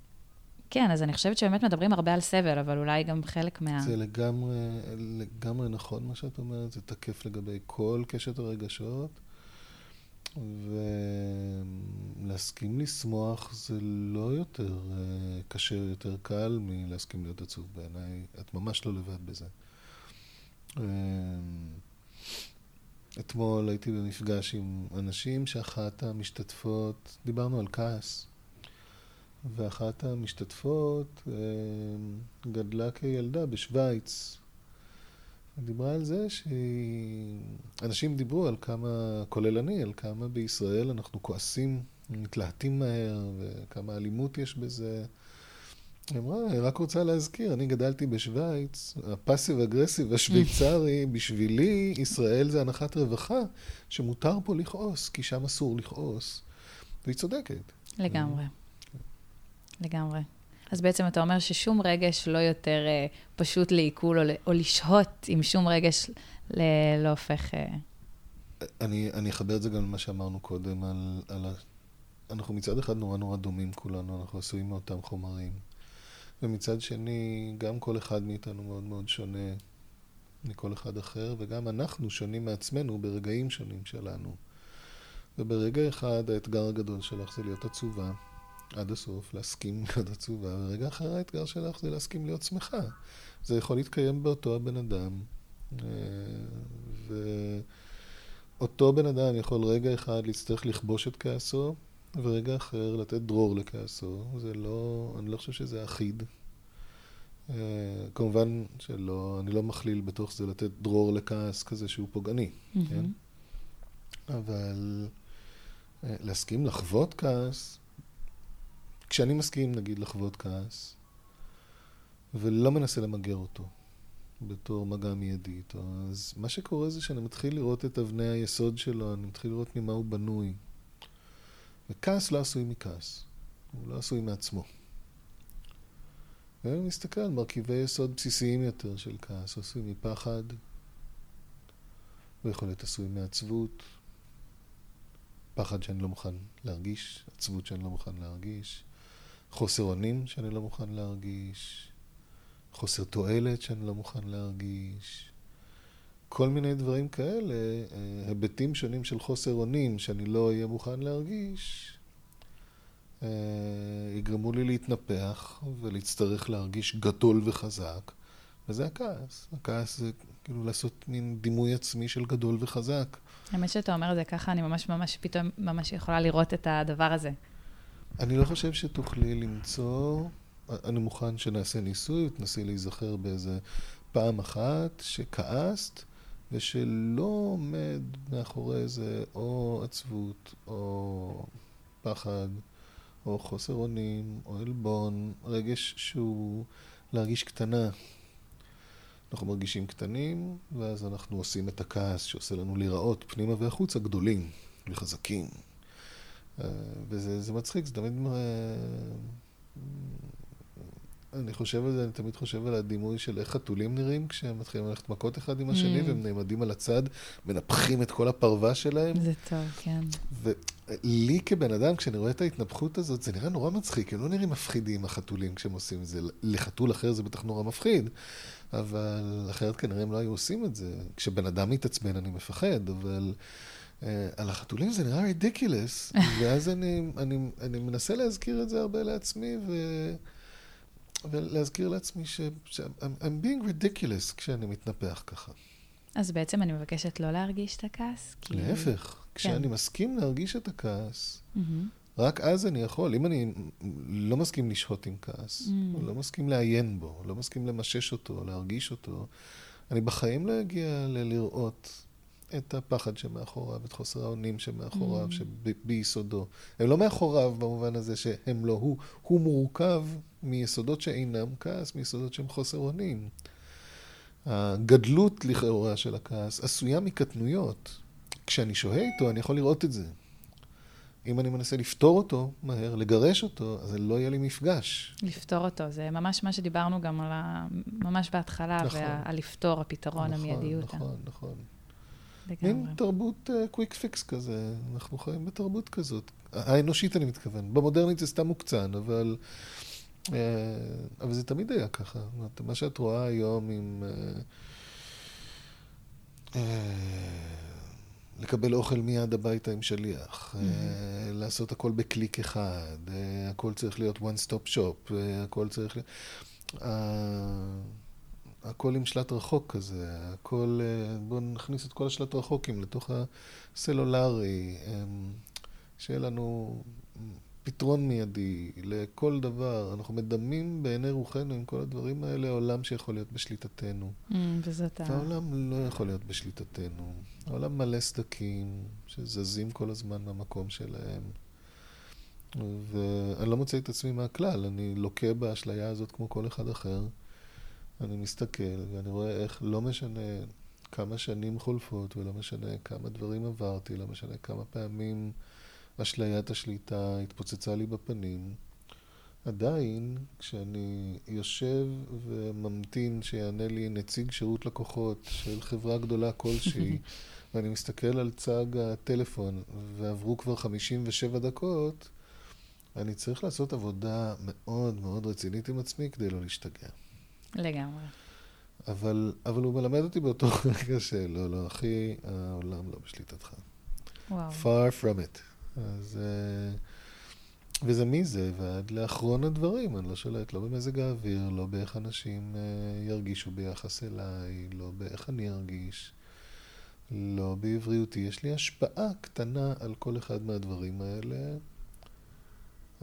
כן, אז אני חושבת שבאמת מדברים הרבה על סבל, אבל אולי גם חלק מה... זה לגמרי, לגמרי נכון מה שאת אומרת, זה תקף לגבי כל קשת הרגשות, ולהסכים לשמוח זה לא יותר אה, קשה, יותר קל מלהסכים להיות עצוב בעיניי. את ממש לא לבד בזה. אה, אתמול הייתי במפגש עם אנשים שאחת המשתתפות, דיברנו על כעס. ואחת המשתתפות אה, גדלה כילדה בשוויץ. דיברה על זה שאנשים דיברו על כמה, כולל אני, על כמה בישראל אנחנו כועסים, מתלהטים מהר, וכמה אלימות יש בזה. היא אמרה, אני רק רוצה להזכיר, אני גדלתי בשוויץ, הפאסיב אגרסיב השוויצרי, בשבילי ישראל זה הנחת רווחה, שמותר פה לכעוס, כי שם אסור לכעוס. והיא צודקת. לגמרי. לגמרי. אז בעצם אתה אומר ששום רגש לא יותר אה, פשוט לעיכול או, או לשהות עם שום רגש ל, לא הופך... אה... אני, אני אחבר את זה גם למה שאמרנו קודם, על, על ה... אנחנו מצד אחד נורא נורא דומים כולנו, אנחנו עשויים מאותם חומרים. ומצד שני, גם כל אחד מאיתנו מאוד מאוד שונה מכל אחד אחר, וגם אנחנו שונים מעצמנו ברגעים שונים שלנו. וברגע אחד האתגר הגדול שלך זה להיות עצובה עד הסוף, להסכים להיות עצובה, ורגע אחר האתגר שלך זה להסכים להיות שמחה. זה יכול להתקיים באותו הבן אדם. אה, ואותו בן אדם יכול רגע אחד להצטרך לכבוש את כעסו, ורגע אחר לתת דרור לכעסו. זה לא, אני לא חושב שזה אחיד. Uh, כמובן שלא, אני לא מכליל בתוך זה לתת דרור לכעס כזה שהוא פוגעני, mm-hmm. כן? אבל uh, להסכים לחוות כעס, כשאני מסכים נגיד לחוות כעס, ולא מנסה למגר אותו בתור מגע מיידית, אז מה שקורה זה שאני מתחיל לראות את אבני היסוד שלו, אני מתחיל לראות ממה הוא בנוי. וכעס לא עשוי מכעס, הוא לא עשוי מעצמו. ואני מסתכל על מרכיבי יסוד בסיסיים יותר של כעס, עשוי מפחד, הוא יכול להיות עשוי מעצבות, פחד שאני לא מוכן להרגיש, עצבות שאני לא מוכן להרגיש, חוסר אונים שאני לא מוכן להרגיש, חוסר תועלת שאני לא מוכן להרגיש, כל מיני דברים כאלה, אה, היבטים שונים של חוסר אונים שאני לא אהיה מוכן להרגיש, אה, יגרמו לי להתנפח ולהצטרך להרגיש גדול וחזק, וזה הכעס. הכעס זה כאילו לעשות מין דימוי עצמי של גדול וחזק. האמת שאתה אומר את זה ככה, אני ממש ממש פתאום ממש יכולה לראות את הדבר הזה. אני לא חושב שתוכלי למצוא, אני מוכן שנעשה ניסוי, תנסי להיזכר באיזה פעם אחת שכעסת, ושלא עומד מאחורי זה או עצבות, או פחד, או חוסר אונים, או עלבון, רגש שהוא להרגיש קטנה. אנחנו מרגישים קטנים, ואז אנחנו עושים את הכעס שעושה לנו להיראות פנימה והחוצה גדולים וחזקים. אה, וזה מצחיק, זה תמיד... אה, אני חושב על זה, אני תמיד חושב על הדימוי של איך חתולים נראים כשהם מתחילים ללכת מכות אחד עם השני, mm. והם נעמדים על הצד, מנפחים את כל הפרווה שלהם. זה טוב, כן. ולי כבן אדם, כשאני רואה את ההתנפחות הזאת, זה נראה נורא מצחיק, הם לא נראים מפחידים, החתולים, כשהם עושים את זה. לחתול אחר זה בטח נורא מפחיד, אבל אחרת כנראה הם לא היו עושים את זה. כשבן אדם מתעצבן אני מפחד, אבל... Uh, על החתולים זה נראה ridiculous, ואז אני, אני, אני מנסה להזכיר את זה הרבה לעצמי, ו... ולהזכיר לעצמי ש... I'm being ridiculous כשאני מתנפח ככה. אז בעצם אני מבקשת לא להרגיש את הכעס? כי... להפך, כשאני כן. מסכים להרגיש את הכעס, mm-hmm. רק אז אני יכול. אם אני לא מסכים לשהות עם כעס, mm-hmm. או לא מסכים לעיין בו, לא מסכים למשש אותו, להרגיש אותו, אני בחיים לא אגיע ללראות את הפחד שמאחוריו, את חוסר האונים שמאחוריו, mm. שביסודו. הם לא מאחוריו במובן הזה שהם לא הוא, הוא מורכב מיסודות שאינם כעס, מיסודות שהם חוסר אונים. הגדלות לכאורה של הכעס עשויה מקטנויות. כשאני שוהה איתו, אני יכול לראות את זה. אם אני מנסה לפתור אותו מהר, לגרש אותו, אז לא יהיה לי מפגש. לפתור אותו, זה ממש מה שדיברנו גם על ה... ממש בהתחלה, נכון. ועל לפתור, הפתרון, נכון, המיידיות. נכון, נכון. מין תרבות קוויק uh, פיקס כזה, אנחנו חיים בתרבות כזאת. האנושית אני מתכוון. במודרנית זה סתם מוקצן, אבל, uh, אבל זה תמיד היה ככה. מה שאת רואה היום עם... Uh, uh, לקבל אוכל מיד הביתה עם שליח, mm-hmm. לעשות הכל בקליק אחד, הכל צריך להיות one stop shop, הכל צריך להיות... הכל עם שלט רחוק כזה, הכל, אה, בואו נכניס את כל השלט רחוקים לתוך הסלולרי, אמ, שיהיה לנו פתרון מיידי לכל דבר. אנחנו מדמים בעיני רוחנו עם כל הדברים האלה עולם שיכול להיות בשליטתנו. Mm, וזאת ה... והעולם לא יכול להיות בשליטתנו. העולם מלא סדקים שזזים כל הזמן מהמקום שלהם. ואני לא מוצא את עצמי מהכלל, אני לוקה באשליה הזאת כמו כל אחד אחר. אני מסתכל ואני רואה איך לא משנה כמה שנים חולפות ולא משנה כמה דברים עברתי, לא משנה כמה פעמים אשליית השליטה התפוצצה לי בפנים. עדיין, כשאני יושב וממתין שיענה לי נציג שירות לקוחות של חברה גדולה כלשהי, ואני מסתכל על צג הטלפון ועברו כבר 57 דקות, אני צריך לעשות עבודה מאוד מאוד רצינית עם עצמי כדי לא להשתגע. לגמרי. אבל, אבל הוא מלמד אותי באותו רגע שלא, לא, אחי, העולם לא בשליטתך. וואו. far from it. אז... אה, וזה מזה ועד לאחרון הדברים, אני לא שולט לא במזג האוויר, לא באיך אנשים אה, ירגישו ביחס אליי, לא באיך אני ארגיש, לא בעבריותי. יש לי השפעה קטנה על כל אחד מהדברים האלה,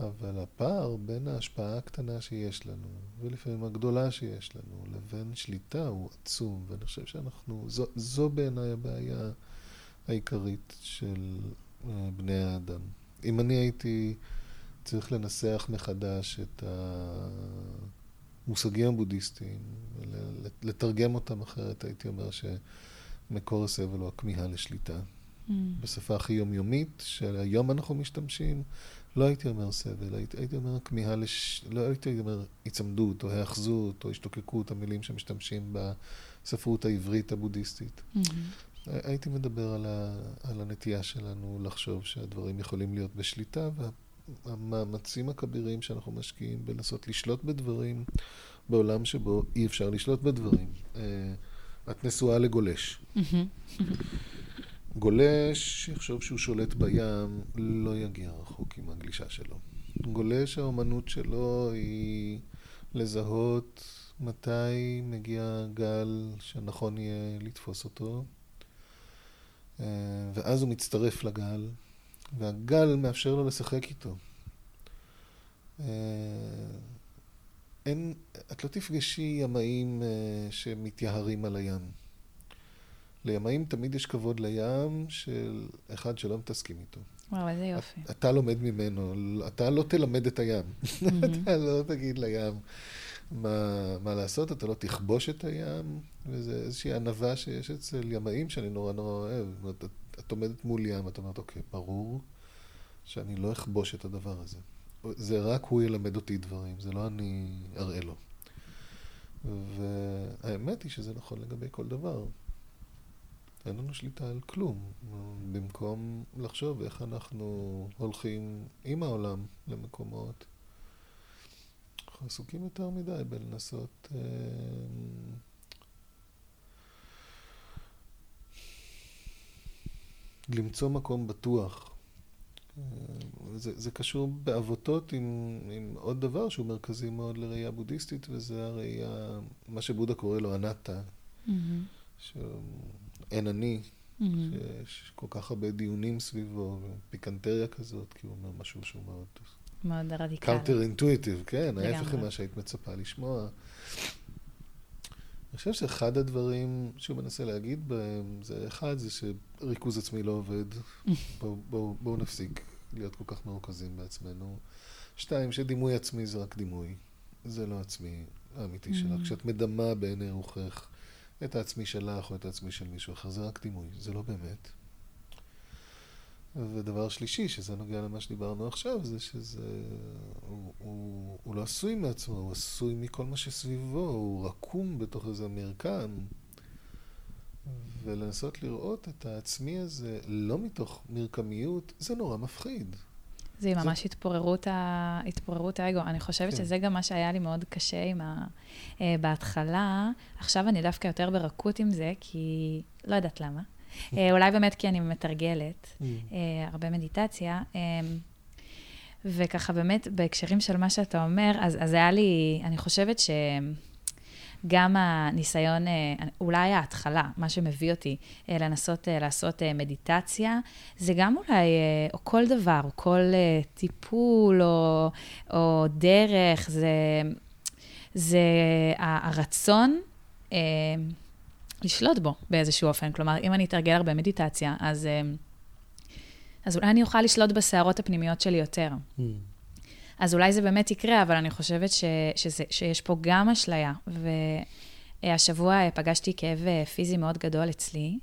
אבל הפער בין ההשפעה הקטנה שיש לנו, ולפעמים הגדולה שיש לנו, לבין שליטה הוא עצום, ואני חושב שאנחנו, זו, זו בעיניי הבעיה העיקרית של אה, בני האדם. אם אני הייתי צריך לנסח מחדש את המושגים הבודהיסטיים, לתרגם אותם אחרת, הייתי אומר שמקור הסבל הוא הכמיהה לשליטה. Mm. בשפה הכי יומיומית, שהיום אנחנו משתמשים, לא הייתי אומר סבל, הייתי, הייתי אומר כמיהה, לש... לא הייתי אומר היצמדות או היאחזות או השתוקקות, המילים שמשתמשים בספרות העברית הבודהיסטית. Mm-hmm. הייתי מדבר על, ה... על הנטייה שלנו לחשוב שהדברים יכולים להיות בשליטה, והמאמצים הכבירים שאנחנו משקיעים בלנסות לשלוט בדברים בעולם שבו אי אפשר לשלוט בדברים. אה, את נשואה לגולש. Mm-hmm. גולש שיחשוב שהוא שולט בים, לא יגיע רחוק עם הגלישה שלו. גולש, האומנות שלו היא לזהות מתי מגיע גל שנכון יהיה לתפוס אותו, אה, ואז הוא מצטרף לגל, והגל מאפשר לו לשחק איתו. אה, אין, את לא תפגשי ימאים אה, שמתייהרים על הים. לימאים תמיד יש כבוד לים של אחד שלא מתעסקים איתו. וואו, איזה יופי. אתה לומד ממנו, אתה לא תלמד את הים. אתה לא תגיד לים מה, מה לעשות, אתה לא תכבוש את הים, וזו איזושהי ענווה שיש אצל ימאים שאני נורא נורא אוהב. את, את עומדת מול ים, את אומרת, אוקיי, ברור שאני לא אכבוש את הדבר הזה. זה רק הוא ילמד אותי דברים, זה לא אני אראה לו. והאמת היא שזה נכון לגבי כל דבר. אין לנו שליטה על כלום. במקום לחשוב איך אנחנו הולכים עם העולם למקומות, אנחנו עסוקים יותר מדי בלנסות אה, למצוא מקום בטוח. אה, זה, זה קשור בעבותות עם, עם עוד דבר שהוא מרכזי מאוד לראייה בודהיסטית, וזה הראייה, מה שבודה קורא לו anatta. Mm-hmm. אין אני, mm-hmm. שיש כל כך הרבה דיונים סביבו, פיקנטריה כזאת, כי הוא אומר משהו שהוא מאוד... מאוד רדיקלי. counter-intuitive, כן, ההפך ממה שהיית מצפה לשמוע. אני חושב שאחד הדברים שהוא מנסה להגיד בהם, זה אחד, זה שריכוז עצמי לא עובד. בואו בוא, בוא נפסיק להיות כל כך מרוכזים בעצמנו. שתיים, שדימוי עצמי זה רק דימוי. זה לא עצמי האמיתי שלך. Mm-hmm. כשאת מדמה בעיני רוחך את העצמי שלך או את העצמי של מישהו אחר, זה רק דימוי, זה לא באמת. ודבר שלישי, שזה נוגע למה שדיברנו עכשיו, זה שזה... הוא, הוא, הוא לא עשוי מעצמו, הוא עשוי מכל מה שסביבו, הוא רקום בתוך איזה מרקם. ולנסות לראות את העצמי הזה לא מתוך מרקמיות, זה נורא מפחיד. זה ממש זה... התפוררות, ה... התפוררות האגו. אני חושבת כן. שזה גם מה שהיה לי מאוד קשה עם ה... Uh, בהתחלה. עכשיו אני דווקא יותר ברכות עם זה, כי לא יודעת למה. uh, אולי באמת כי אני מתרגלת uh, הרבה מדיטציה. Uh, וככה באמת, בהקשרים של מה שאתה אומר, אז, אז היה לי, אני חושבת ש... גם הניסיון, אה, אולי ההתחלה, מה שמביא אותי אה, לנסות אה, לעשות מדיטציה, זה גם אולי, או כל דבר, או כל טיפול, או, או דרך, זה, זה הרצון לשלוט בו באיזשהו אופן. כלומר, אם אני אתרגל הרבה מדיטציה, אז... אז אולי אני אוכל לשלוט בסערות הפנימיות שלי יותר. Mm. אז אולי זה באמת יקרה, אבל אני חושבת ש, שזה, שיש פה גם אשליה. והשבוע פגשתי כאב אה, פיזי מאוד גדול אצלי.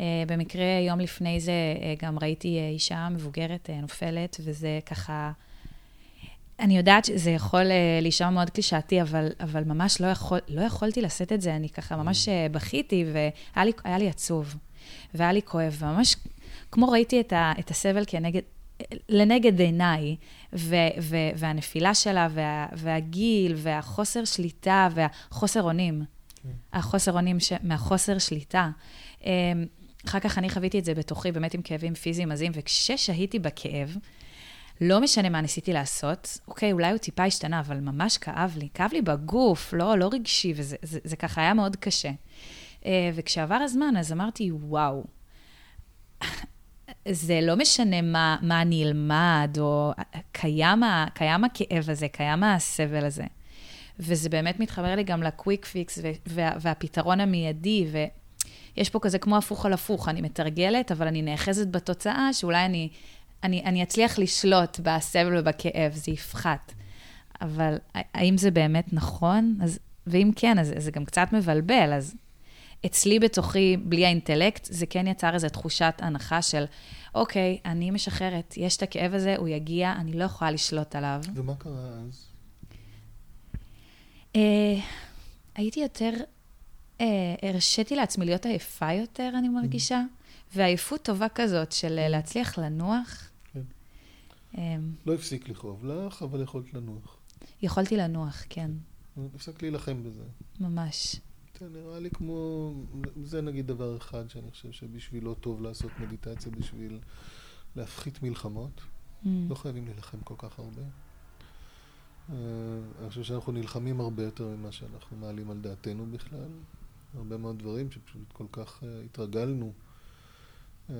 אה, במקרה, יום לפני זה אה, גם ראיתי אישה מבוגרת נופלת, וזה ככה... אני יודעת שזה יכול להישמע מאוד קלישאתי, אבל, אבל ממש לא, יכול, לא יכולתי לשאת את זה. אני ככה ממש בכיתי, והיה לי, לי עצוב, והיה לי כואב, וממש כמו ראיתי את, ה, את הסבל כנגד, לנגד עיניי, ו, ו, והנפילה שלה, וה, והגיל, והחוסר שליטה, והחוסר אונים. כן. החוסר אונים ש, מהחוסר שליטה. אמ, אחר כך אני חוויתי את זה בתוכי, באמת עם כאבים פיזיים עזים, וכששהיתי בכאב, לא משנה מה ניסיתי לעשות, אוקיי, אולי הוא טיפה השתנה, אבל ממש כאב לי. כאב לי בגוף, לא, לא רגשי, וזה זה, זה ככה היה מאוד קשה. אה, וכשעבר הזמן, אז אמרתי, וואו, זה לא משנה מה, מה אני אלמד, או קיים, קיים הכאב הזה, קיים הסבל הזה. וזה באמת מתחבר לי גם לקוויק פיקס וה, והפתרון המיידי, ויש פה כזה כמו הפוך על הפוך, אני מתרגלת, אבל אני נאחזת בתוצאה שאולי אני, אני, אני אצליח לשלוט בסבל ובכאב, זה יפחת. אבל האם זה באמת נכון? אז, ואם כן, אז זה גם קצת מבלבל, אז אצלי בתוכי, בלי האינטלקט, זה כן יצר איזו תחושת הנחה של, אוקיי, אני משחררת, יש את הכאב הזה, הוא יגיע, אני לא יכולה לשלוט עליו. ומה קרה אז? אה, הייתי יותר, אה, הרשיתי לעצמי להיות עייפה יותר, אני מרגישה, ועייפות טובה כזאת של אה, להצליח לנוח. כן. לא הפסיק לכאוב לך, אבל יכולת לנוח. יכולתי לנוח, כן. הפסק להילחם בזה. ממש. זה נראה לי כמו, זה נגיד דבר אחד שאני חושב שבשבילו טוב לעשות מדיטציה בשביל להפחית מלחמות. Mm. לא חייבים להילחם כל כך הרבה. Uh, אני חושב שאנחנו נלחמים הרבה יותר ממה שאנחנו מעלים על דעתנו בכלל. הרבה מאוד דברים שפשוט כל כך uh, התרגלנו uh,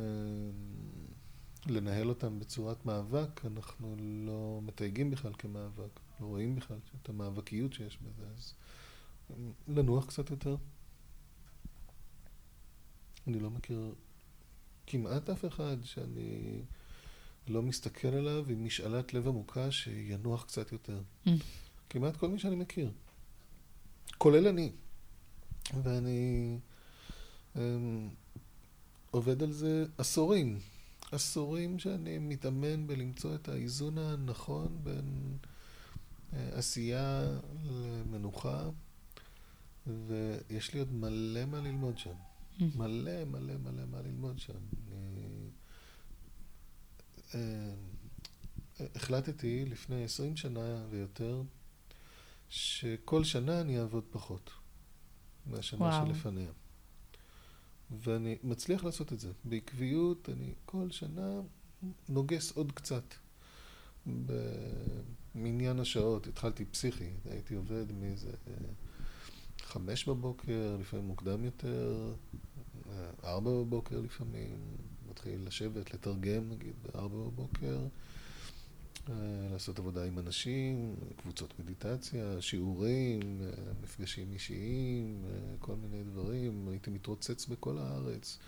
לנהל אותם בצורת מאבק, אנחנו לא מתייגים בכלל כמאבק, לא רואים בכלל את המאבקיות שיש בזה. אז לנוח קצת יותר. אני לא מכיר כמעט אף אחד שאני לא מסתכל עליו עם משאלת לב עמוקה שינוח קצת יותר. Mm. כמעט כל מי שאני מכיר. כולל אני. ואני um, עובד על זה עשורים. עשורים שאני מתאמן בלמצוא את האיזון הנכון בין uh, עשייה למנוחה. ויש לי עוד מלא מה ללמוד שם. מלא מלא מלא מה ללמוד שם. אני... אה, החלטתי לפני עשרים שנה ויותר, שכל שנה אני אעבוד פחות מהשנה וואו. שלפניה. ואני מצליח לעשות את זה. בעקביות, אני כל שנה נוגס עוד קצת. במניין השעות, התחלתי פסיכי, הייתי עובד מאיזה חמש בבוקר, לפעמים מוקדם יותר, ארבע בבוקר לפעמים, מתחיל לשבת, לתרגם נגיד בארבע בבוקר, אה, לעשות עבודה עם אנשים, קבוצות מדיטציה, שיעורים, אה, מפגשים אישיים, אה, כל מיני דברים. הייתי מתרוצץ בכל הארץ,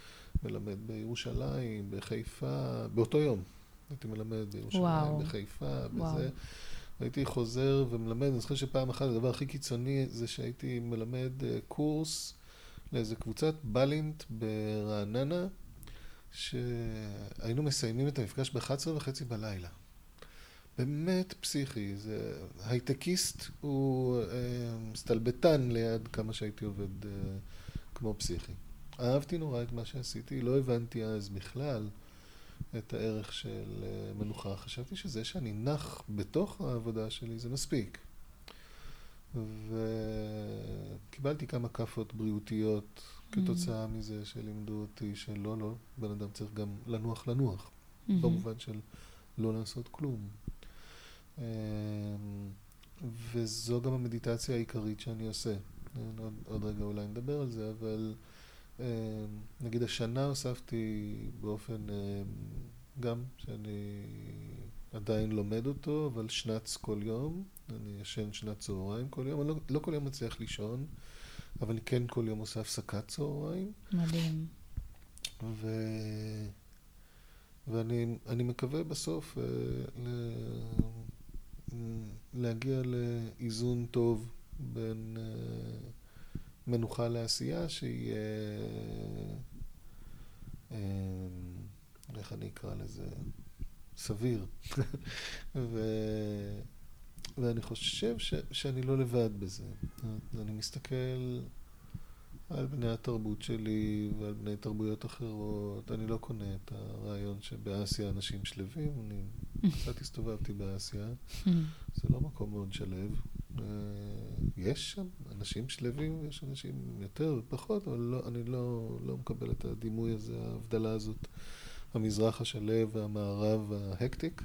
מלמד בירושלים, בחיפה, באותו יום. הייתי מלמד בירושלים, וואו. בחיפה, וואו. הייתי חוזר ומלמד, אני זוכר שפעם אחת הדבר הכי קיצוני זה שהייתי מלמד אה, קורס לאיזה קבוצת בלינט ברעננה, שהיינו מסיימים את המפגש ב-11 וחצי בלילה. באמת פסיכי, זה הייטקיסט הוא אה, סטלבטן ליד כמה שהייתי עובד אה, כמו פסיכי. אהבתי נורא את מה שעשיתי, לא הבנתי אז בכלל את הערך של אה, מנוחה. חשבתי שזה שאני נח בתוך העבודה שלי זה מספיק. וקיבלתי כמה כאפות בריאותיות כתוצאה mm. מזה שלימדו אותי שלא, לא, בן אדם צריך גם לנוח לנוח, mm-hmm. במובן של לא לעשות כלום. אמ, וזו גם המדיטציה העיקרית שאני עושה. עוד, עוד רגע אולי נדבר על זה, אבל נגיד השנה הוספתי באופן אמ, גם שאני עדיין לומד אותו, אבל שנץ כל יום. אני ישן שנת צהריים כל יום. אני לא, לא כל יום מצליח לישון, אבל אני כן כל יום עושה הפסקת צהריים. מדהים. ו... ואני מקווה בסוף אה, ל, להגיע לאיזון טוב בין אה, מנוחה לעשייה שהיא... אה, איך אני אקרא לזה? סביר. ו... ואני חושב ש... שאני לא לבד בזה. אני מסתכל על בני התרבות שלי ועל בני תרבויות אחרות. אני לא קונה את הרעיון שבאסיה אנשים שלווים. אני קצת הסתובבתי באסיה. זה לא מקום מאוד שלב. אה, יש שם אנשים שלווים ויש אנשים יותר ופחות, אבל לא, אני לא, לא מקבל את הדימוי הזה, ההבדלה הזאת, המזרח השלב והמערב ההקטיק.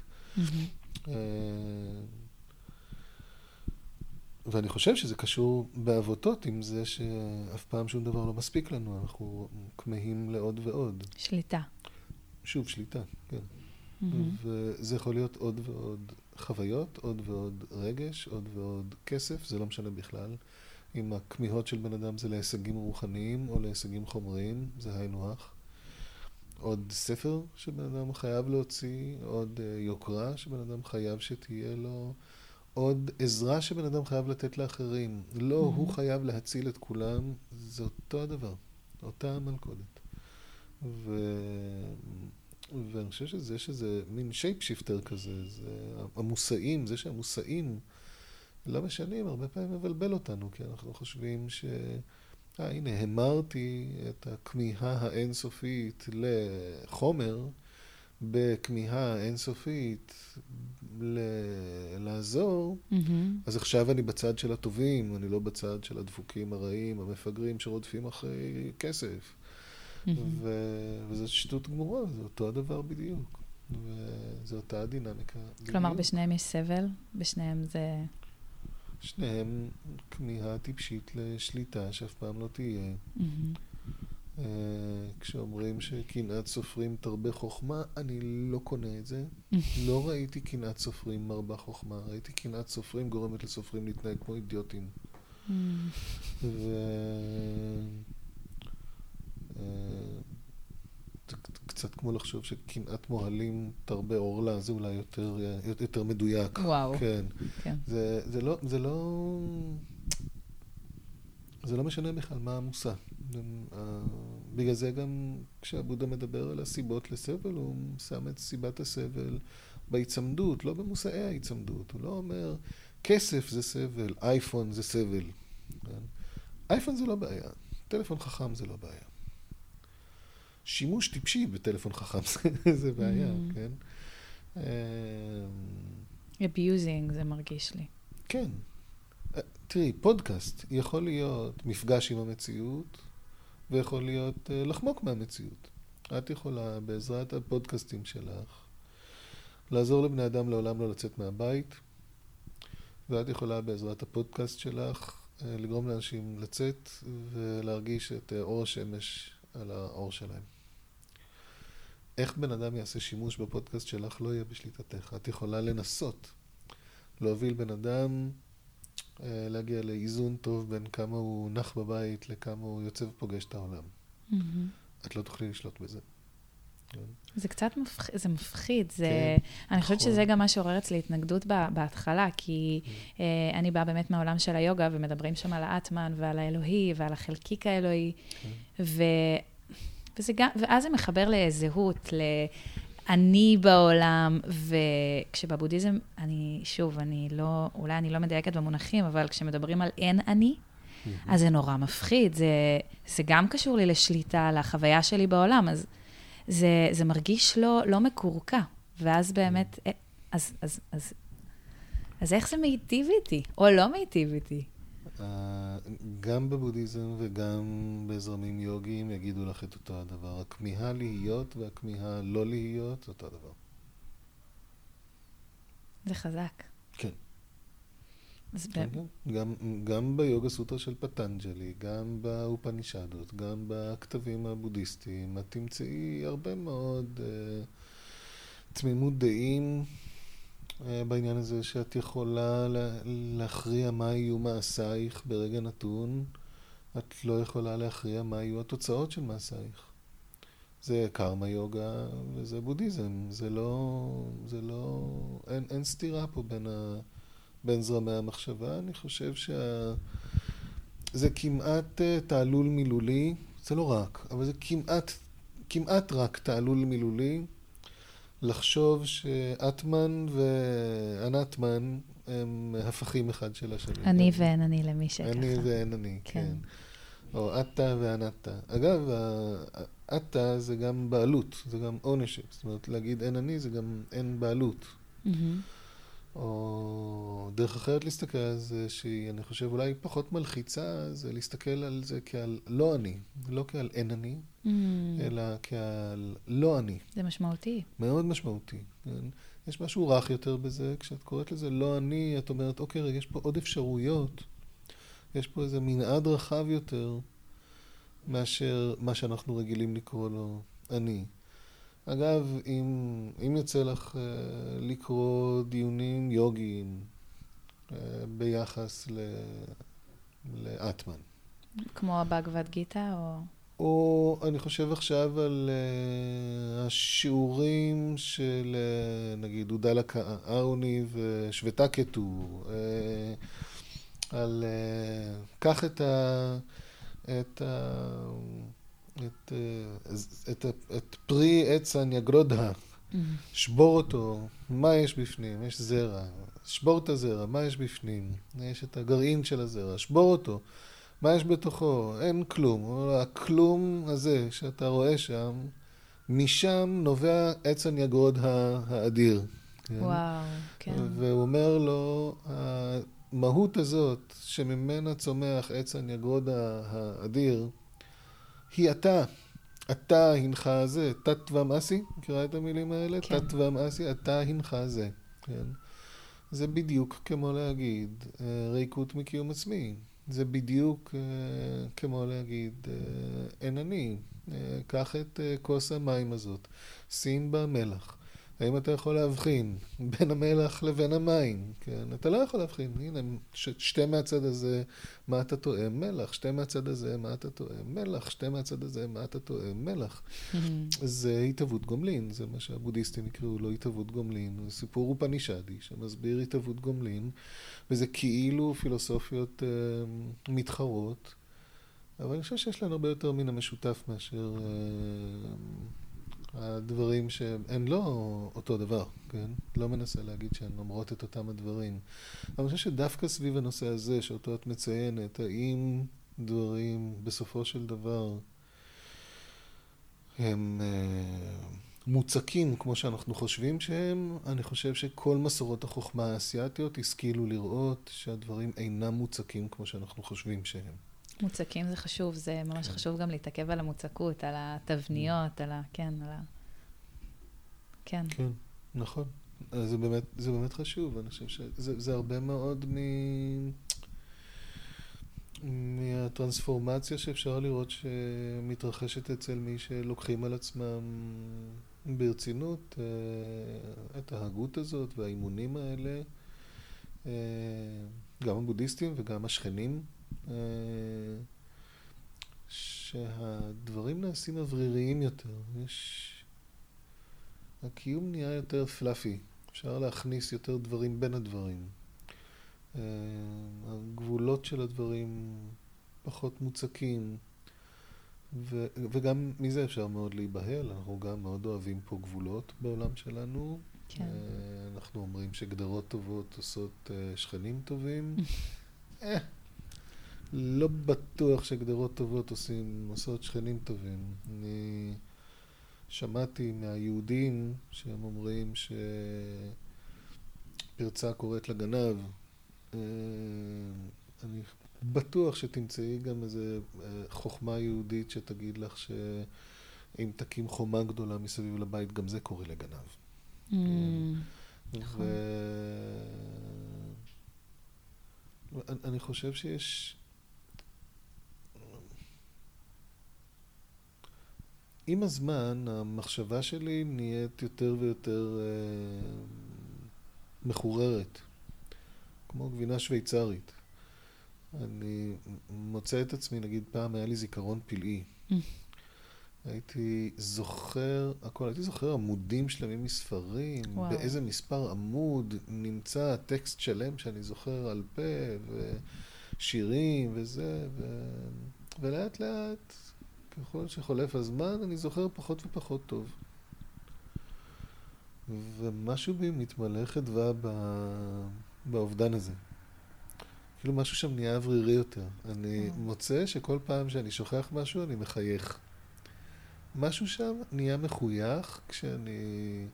אה, ואני חושב שזה קשור בעבותות עם זה שאף פעם שום דבר לא מספיק לנו, אנחנו כמהים לעוד ועוד. שליטה. שוב, שליטה, כן. Mm-hmm. וזה יכול להיות עוד ועוד חוויות, עוד ועוד רגש, עוד ועוד כסף, זה לא משנה בכלל. אם הכמיהות של בן אדם זה להישגים רוחניים או להישגים חומריים, זה היינו הך. עוד ספר שבן אדם חייב להוציא, עוד אה, יוקרה שבן אדם חייב שתהיה לו, עוד עזרה שבן אדם חייב לתת לאחרים. לא, mm-hmm. הוא חייב להציל את כולם, זה אותו הדבר, אותה המלכודת. ו... ואני חושב שזה שזה מין שייפ שיפטר כזה, זה המושאים, זה שהמושאים לא משנים, הרבה פעמים מבלבל אותנו, כי אנחנו חושבים ש... אה, הנה, המרתי את הכמיהה האינסופית לחומר בכמיהה אינסופית ל... לעזור, mm-hmm. אז עכשיו אני בצד של הטובים, אני לא בצד של הדפוקים הרעים, המפגרים שרודפים אחרי כסף. ו... וזו שטות גמורה, זה אותו הדבר בדיוק. וזו אותה הדינמיקה. כלומר, בדיוק. בשניהם יש סבל? בשניהם זה... שניהם כמיהה טיפשית לשליטה שאף פעם לא תהיה. Uh, כשאומרים שקנאת סופרים תרבה חוכמה, אני לא קונה את זה. לא ראיתי קנאת סופרים מרבה חוכמה, ראיתי קנאת סופרים גורמת לסופרים להתנהג כמו אידיוטים. ו... זה קצת כמו לחשוב שקנאת מוהלים תרבה עורלה, זה אולי יותר, יותר מדויק. וואו. כן. כן. זה, זה לא, זה לא... זה לא משנה בכלל מה המושא. בגלל זה גם כשעבודה מדבר על הסיבות לסבל, הוא שם את סיבת הסבל בהיצמדות, לא במושאי ההיצמדות. הוא לא אומר, כסף זה סבל, אייפון זה סבל. כן? אייפון זה לא בעיה, טלפון חכם זה לא בעיה. שימוש טיפשי בטלפון חכם, זה בעיה, mm. כן? abusing זה מרגיש לי. כן. אה, תראי, פודקאסט יכול להיות מפגש עם המציאות, ויכול להיות uh, לחמוק מהמציאות. את יכולה, בעזרת הפודקאסטים שלך, לעזור לבני אדם לעולם לא לצאת מהבית, ואת יכולה בעזרת הפודקאסט שלך uh, לגרום לאנשים לצאת ולהרגיש את אור השמש על האור שלהם. איך בן אדם יעשה שימוש בפודקאסט שלך לא יהיה בשליטתך. את יכולה לנסות להוביל בן אדם אה, להגיע לאיזון טוב בין כמה הוא נח בבית לכמה הוא יוצא ופוגש את העולם. Mm-hmm. את לא תוכלי לשלוט בזה. כן. זה קצת מפח... זה מפחיד, זה... כן, אני חושבת נכון. שזה גם מה שעורר אצלי התנגדות בהתחלה, כי mm. אה, אני באה באמת מהעולם של היוגה, ומדברים שם על האטמן ועל האלוהי ועל החלקיק האלוהי, כן. וזה גם, ואז זה מחבר לזהות, לאני בעולם, וכשבבודהיזם, אני, שוב, אני לא, אולי אני לא מדייקת במונחים, אבל כשמדברים על אין אני, אז זה נורא מפחיד, זה, זה גם קשור לי לשליטה, לחוויה שלי בעולם, אז זה, זה מרגיש לא, לא מקורקע, ואז באמת, אה, אז, אז, אז, אז איך זה מיטיב איתי, או לא מיטיב איתי? גם בבודהיזם וגם בזרמים יוגיים יגידו לך את אותו הדבר. הכמיהה להיות והכמיהה לא להיות זה אותו הדבר. זה חזק. כן. כן, כן. גם, גם ביוגה סוטרה של פטנג'לי, גם באופנישדות, גם בכתבים הבודהיסטיים, את תמצאי הרבה מאוד uh, תמימות דעים בעניין הזה שאת יכולה להכריע מה יהיו מעשייך ברגע נתון, את לא יכולה להכריע מה יהיו התוצאות של מעשייך. זה קרמה יוגה וזה בודהיזם. זה לא... זה לא... אין, אין סתירה פה בין, ה, בין זרמי המחשבה. אני חושב שה... זה כמעט אה, תעלול מילולי, זה לא רק, אבל זה כמעט, כמעט רק תעלול מילולי לחשוב שאטמן ואנטמן הם הפכים אחד של השני. אני ואין אני למי שככה. אני ואין אני, כן. כן. או אטה ואנטה. אגב, אטה זה גם בעלות, זה גם ownership. זאת אומרת, להגיד אין אני זה גם אין בעלות. Mm-hmm. או דרך אחרת להסתכל על זה, שהיא, אני חושב, אולי פחות מלחיצה, זה להסתכל על זה כעל לא אני, לא כעל אין אני, mm. אלא כעל לא אני. זה משמעותי. מאוד משמעותי. כן? יש משהו רך יותר בזה, כשאת קוראת לזה לא אני, את אומרת, אוקיי, רגע, יש פה עוד אפשרויות, יש פה איזה מנעד רחב יותר מאשר מה שאנחנו רגילים לקרוא לו אני. אגב, אם, אם יוצא לך uh, לקרוא דיונים יוגיים uh, ביחס ל, לאטמן. כמו הבאגבד גיטה או... או אני חושב עכשיו על uh, השיעורים של uh, נגיד אודלה אהרוני ושבטקטו, uh, על uh, קח את ה... את ה... את, אה, את, את פרי עץ הניאגרודה, mm-hmm. שבור אותו, מה יש בפנים? יש זרע. שבור את הזרע, מה יש בפנים? יש את הגרעין של הזרע, שבור אותו. מה יש בתוכו? אין כלום. הכלום הזה שאתה רואה שם, משם נובע עץ הניאגרוד האדיר. כן? וואו, כן. והוא אומר לו, המהות הזאת שממנה צומח עץ הניאגרוד האדיר, היא אתה. אתה הנך זה, תת ומאסי, מכירה את המילים האלה? כן. תת ומאסי, אתה הנך זה, כן? זה בדיוק כמו להגיד אה, ריקות מקיום עצמי. זה בדיוק uh, כמו להגיד, uh, אין אני. קח את כוס המים הזאת, שים בה מלח. האם אתה יכול להבחין בין המלח לבין המים? כן, אתה לא יכול להבחין. הנה, שתי מהצד הזה, מה אתה טועה? מלח. שתי מהצד הזה, מה אתה טועה? מלח. שתי מהצד הזה, מה אתה טועה? מלח. Mm-hmm. זה התהוות גומלין, זה מה שהבודהיסטים יקראו לו התהוות גומלין. זה סיפור אופנישדי שמסביר התהוות גומלין, וזה כאילו פילוסופיות uh, מתחרות. אבל אני חושב שיש לנו הרבה יותר מן המשותף מאשר... Uh, הדברים שהן לא אותו דבר, כן? לא מנסה להגיד שהן אומרות את אותם הדברים. אבל אני חושב שדווקא סביב הנושא הזה, שאותו את מציינת, האם דברים בסופו של דבר הם אה, מוצקים כמו שאנחנו חושבים שהם, אני חושב שכל מסורות החוכמה האסייתיות השכילו לראות שהדברים אינם מוצקים כמו שאנחנו חושבים שהם. מוצקים זה חשוב, זה ממש כן. חשוב גם להתעכב על המוצקות, על התבניות, על ה... כן, על ה... כן. כן, נכון. זה באמת, זה באמת חשוב, אני חושב שזה זה הרבה מאוד מ... מהטרנספורמציה שאפשר לראות שמתרחשת אצל מי שלוקחים על עצמם ברצינות אה, את ההגות הזאת והאימונים האלה, אה, גם הבודהיסטים וגם השכנים. אה, שהדברים נעשים אווריריים יותר. יש... הקיום נהיה יותר פלאפי. אפשר להכניס יותר דברים בין הדברים. אה, הגבולות של הדברים פחות מוצקים. ו- וגם מזה אפשר מאוד להיבהל, אנחנו גם מאוד אוהבים פה גבולות בעולם שלנו. כן. אה, אנחנו אומרים שגדרות טובות עושות שכנים טובים. לא בטוח שגדרות טובות עושים, עושות שכנים טובים. אני שמעתי מהיהודים שהם אומרים שפרצה קוראת לגנב. אה, אני בטוח שתמצאי גם איזה אה, חוכמה יהודית שתגיד לך שאם תקים חומה גדולה מסביב לבית, גם זה קורה לגנב. Mm, נכון. ואני חושב שיש... עם הזמן המחשבה שלי נהיית יותר ויותר אה, מחוררת, כמו גבינה שוויצרית. אני מוצא את עצמי, נגיד פעם היה לי זיכרון פלאי. Mm. הייתי זוכר הכל, הייתי זוכר עמודים שלמים מספרים, וואו. באיזה מספר עמוד נמצא טקסט שלם שאני זוכר על פה, ושירים וזה, ו... ולאט לאט, ככל שחולף הזמן, אני זוכר פחות ופחות טוב. ומשהו בי מתמלא חדווה ב... באובדן הזה. כאילו משהו שם נהיה אוורירי יותר. אני וואו. מוצא שכל פעם שאני שוכח משהו, אני מחייך. משהו שם נהיה מחוייך כשאני...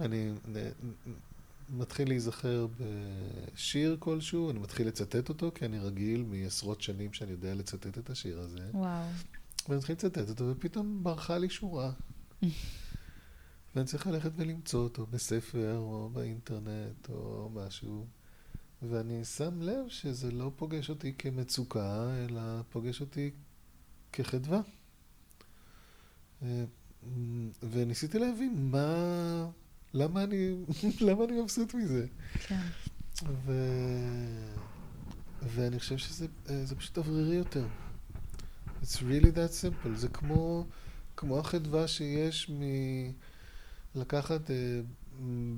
אני מתחיל להיזכר בשיר כלשהו, אני מתחיל לצטט אותו, כי אני רגיל מעשרות שנים שאני יודע לצטט את השיר הזה. וואו. ואני מתחיל לצטט אותו, ופתאום ברחה לי שורה. ואני צריך ללכת ולמצוא אותו בספר, או באינטרנט, או משהו. ואני שם לב שזה לא פוגש אותי כמצוקה, אלא פוגש אותי כחדווה. אה, וניסיתי להבין מה... למה אני, למה אני מבסוט מזה? כן. ו... ואני חושב שזה אה, פשוט אוורירי יותר. It's really that simple. זה כמו, כמו החדווה שיש מלקחת אה,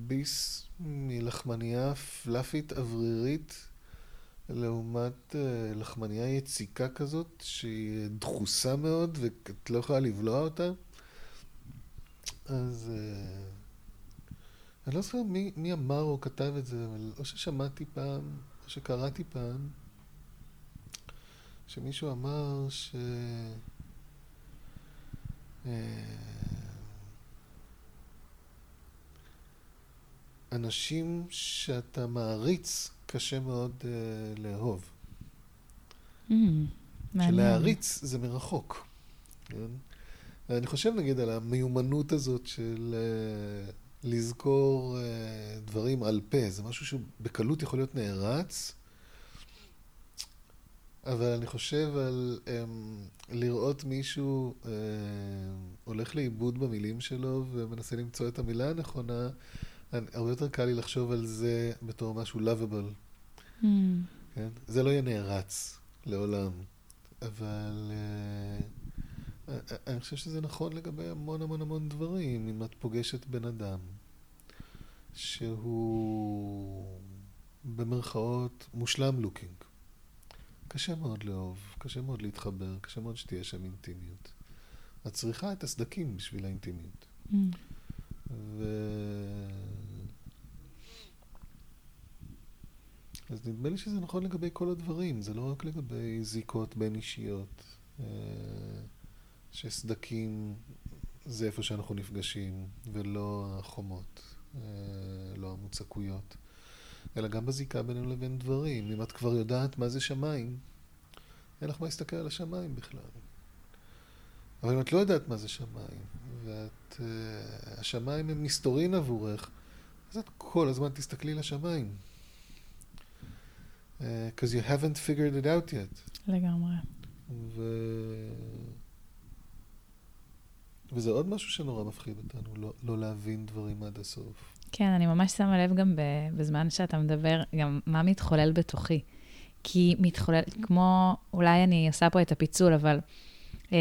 ביס מלחמנייה פלאפית אוורירית לעומת אה, לחמנייה יציקה כזאת שהיא דחוסה מאוד ואת לא יכולה לבלוע אותה. אז אה, אני לא זוכר מי, מי אמר או כתב את זה, אבל או ששמעתי פעם, או שקראתי פעם, שמישהו אמר ש... אה, אנשים שאתה מעריץ, קשה מאוד uh, לאהוב. Mm. שלהעריץ זה מרחוק. כן? אני חושב נגיד על המיומנות הזאת של uh, לזכור uh, דברים על פה, זה משהו שבקלות יכול להיות נערץ, אבל אני חושב על um, לראות מישהו uh, הולך לאיבוד במילים שלו ומנסה למצוא את המילה הנכונה, אני- הרבה יותר קל לי לחשוב על זה בתור משהו lovable. Mm, כן? זה לא יהיה נערץ לעולם, אבל uh, אני חושב שזה נכון לגבי המון המון המון דברים. אם את פוגשת בן אדם שהוא במרכאות מושלם לוקינג, קשה מאוד לאהוב, קשה מאוד להתחבר, קשה מאוד שתהיה שם אינטימיות. את צריכה את הסדקים בשביל האינטימיות. mm. ו... אז נדמה לי שזה נכון לגבי כל הדברים, זה לא רק לגבי זיקות בין אישיות, אה, שסדקים זה איפה שאנחנו נפגשים, ולא החומות, אה, לא המוצקויות, אלא גם בזיקה בינינו לבין דברים. אם את כבר יודעת מה זה שמיים, אין לך מה להסתכל על השמיים בכלל. אבל אם את לא יודעת מה זה שמיים, ואת... uh, השמיים הם מסתורין עבורך, אז את כל הזמן תסתכלי לשמיים. Because you haven't figured it out yet. לגמרי. ו... וזה עוד משהו שנורא מפחיד אותנו, לא, לא להבין דברים עד הסוף. כן, אני ממש שמה לב גם בזמן שאתה מדבר, גם מה מתחולל בתוכי. כי מתחולל, כמו, אולי אני עושה פה את הפיצול, אבל אה,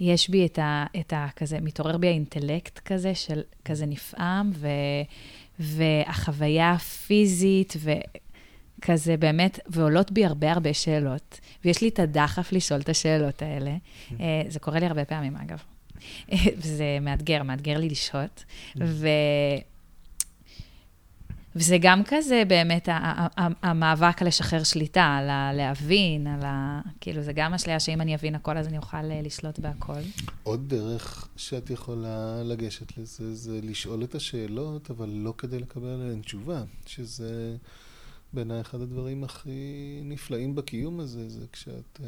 יש בי את ה, את ה... כזה, מתעורר בי האינטלקט כזה, של כזה נפעם, ו, והחוויה הפיזית, וכזה באמת, ועולות בי הרבה הרבה שאלות, ויש לי את הדחף לשאול את השאלות האלה. אה, זה קורה לי הרבה פעמים, אגב. זה מאתגר, מאתגר לי לשהות. ו... וזה גם כזה באמת המאבק על לשחרר שליטה, על ה- להבין, על ה... כאילו, זה גם אשליה שאם אני אבין הכל, אז אני אוכל אה, לשלוט בהכל. עוד דרך שאת יכולה לגשת לזה, זה לשאול את השאלות, אבל לא כדי לקבל עליהן תשובה, שזה בעיניי אחד הדברים הכי נפלאים בקיום הזה, זה כשאת uh,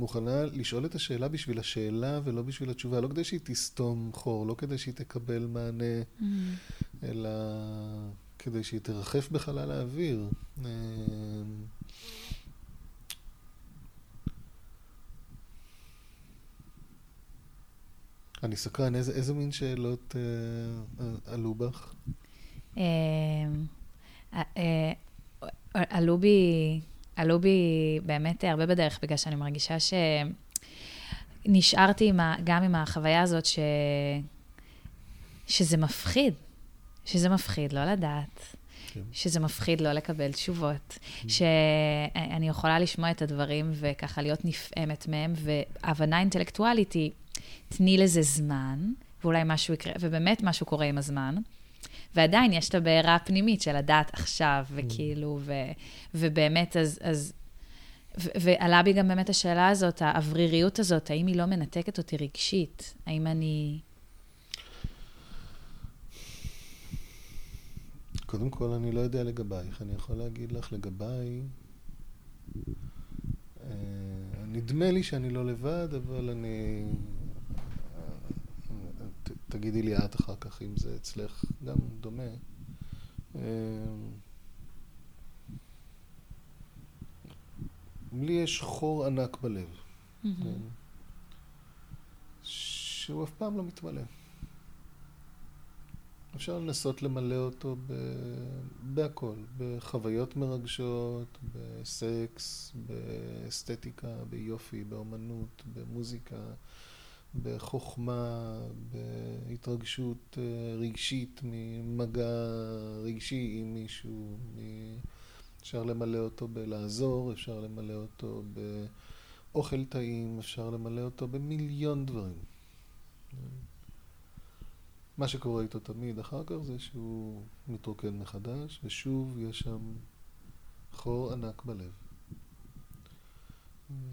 מוכנה לשאול את השאלה בשביל השאלה ולא בשביל התשובה, לא כדי שהיא תסתום חור, לא כדי שהיא תקבל מענה, אלא כדי שהיא תרחף בחלל האוויר. אה, אני סקרן, איזה, איזה מין שאלות אה, עלו בך? אה, אה, אה, עלו בי, עלו בי באמת הרבה בדרך, בגלל שאני מרגישה ש... נשארתי עם ה, גם עם החוויה הזאת ש... שזה מפחיד, שזה מפחיד לא לדעת, כן. שזה מפחיד לא לקבל תשובות, mm. שאני יכולה לשמוע את הדברים וככה להיות נפעמת מהם, והבנה אינטלקטואלית היא, תני לזה זמן, ואולי משהו יקרה, ובאמת משהו קורה עם הזמן. ועדיין יש את הבעירה הפנימית של לדעת עכשיו, mm. וכאילו, ו, ובאמת, אז, אז ו- ועלה בי גם באמת השאלה הזאת, האווריריות הזאת, האם היא לא מנתקת אותי רגשית? האם אני... קודם כל, אני לא יודע לגבייך. אני יכול להגיד לך לגביי, אה, נדמה לי שאני לא לבד, אבל אני... תגידי לי את אחר כך אם זה אצלך גם דומה. אה, לי יש חור ענק בלב. כן? שהוא אף פעם לא מתמלא. אפשר לנסות למלא אותו ב... בהכל, בחוויות מרגשות, בסקס, באסתטיקה, ביופי, באומנות, במוזיקה, בחוכמה, בהתרגשות אה, רגשית, ממגע רגשי עם מישהו, מ... אפשר למלא אותו בלעזור, אפשר למלא אותו באוכל טעים, אפשר למלא אותו במיליון דברים. מה שקורה איתו תמיד אחר כך זה שהוא מתרוקן מחדש, ושוב יש שם חור ענק בלב.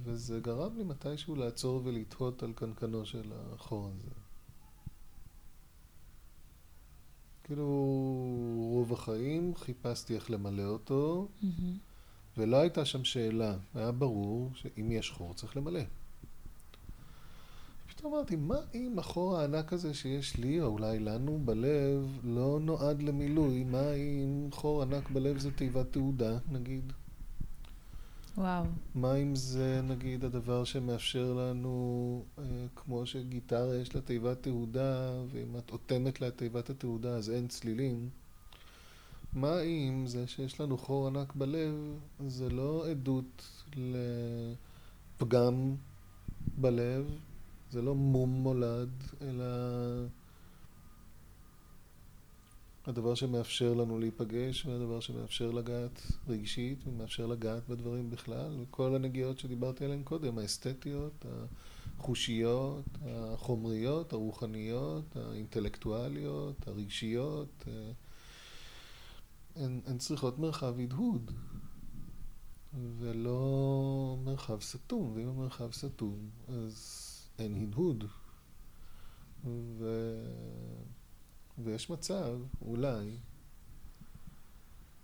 וזה גרם לי מתישהו לעצור ולתהות על קנקנו של החור הזה. כאילו, רוב החיים חיפשתי איך למלא אותו, mm-hmm. ולא הייתה שם שאלה. היה ברור שאם יש חור צריך למלא. פתאום אמרתי, מה אם החור הענק הזה שיש לי, או אולי לנו, בלב, לא נועד למילוי? מה אם חור ענק בלב זה תיבת תעודה, נגיד? וואו. מה אם זה, נגיד, הדבר שמאפשר לנו, אה, כמו שגיטרה יש לה תיבת תעודה, ואם את אוטמת לה תיבת התעודה אז אין צלילים? מה אם זה שיש לנו חור ענק בלב, זה לא עדות לפגם בלב, זה לא מום מולד, אלא הדבר שמאפשר לנו להיפגש, והדבר שמאפשר לגעת רגשית, ומאפשר לגעת בדברים בכלל, וכל הנגיעות שדיברתי עליהן קודם, האסתטיות, החושיות, החומריות, הרוחניות, האינטלקטואליות, הרגשיות, אה, הן, הן צריכות מרחב הדהוד, ולא מרחב סתום, ואם המרחב סתום, אז אין הדהוד. ו... ויש מצב, אולי,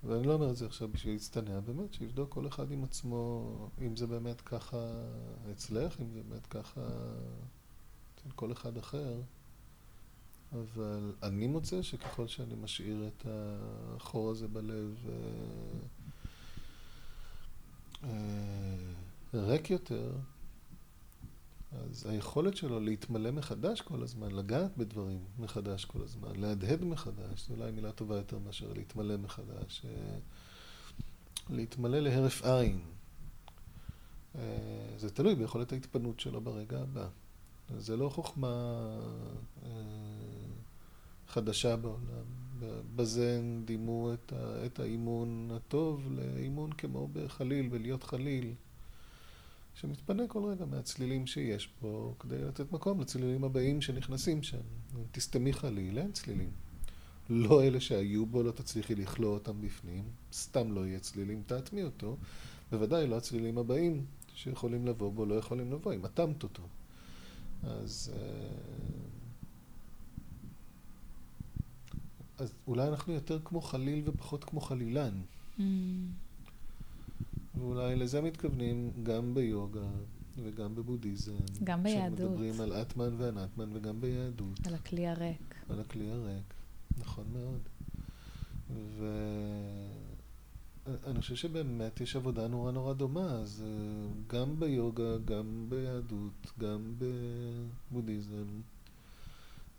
ואני לא אומר את זה עכשיו בשביל להצטנע, באמת שיבדוק כל אחד עם עצמו, אם זה באמת ככה אצלך, אם זה באמת ככה אצל כל אחד אחר, אבל אני מוצא שככל שאני משאיר את החור הזה בלב אה, אה, ריק יותר, אז היכולת שלו להתמלא מחדש כל הזמן, לגעת בדברים מחדש כל הזמן, להדהד מחדש, זו אולי מילה טובה יותר מאשר להתמלא מחדש, אה, להתמלא להרף עין. אה, זה תלוי ביכולת ההתפנות שלו ברגע הבא. זה לא חוכמה אה, חדשה בעולם. בזה הם דימו את האימון הטוב לאימון כמו בחליל, ולהיות חליל. שמתפנה כל רגע מהצלילים שיש פה, כדי לתת מקום לצלילים הבאים שנכנסים שם. תסתמי חלילה, אין צלילים. לא אלה שהיו בו, לא תצליחי לכלוא אותם בפנים, סתם לא יהיה צלילים, תאטמי אותו. בוודאי לא הצלילים הבאים שיכולים לבוא בו, לא יכולים לבוא, אם אטמת אותו. אז... אה, אז אולי אנחנו יותר כמו חליל ופחות כמו חלילן. Mm. ואולי לזה מתכוונים גם ביוגה וגם בבודהיזם. גם ביהדות. שמדברים על אטמן ואנטמן וגם ביהדות. על הכלי הריק. על הכלי הריק, נכון מאוד. ואני חושב שבאמת יש עבודה נורא נורא דומה, אז אה, גם ביוגה, גם ביהדות, גם בבודהיזם.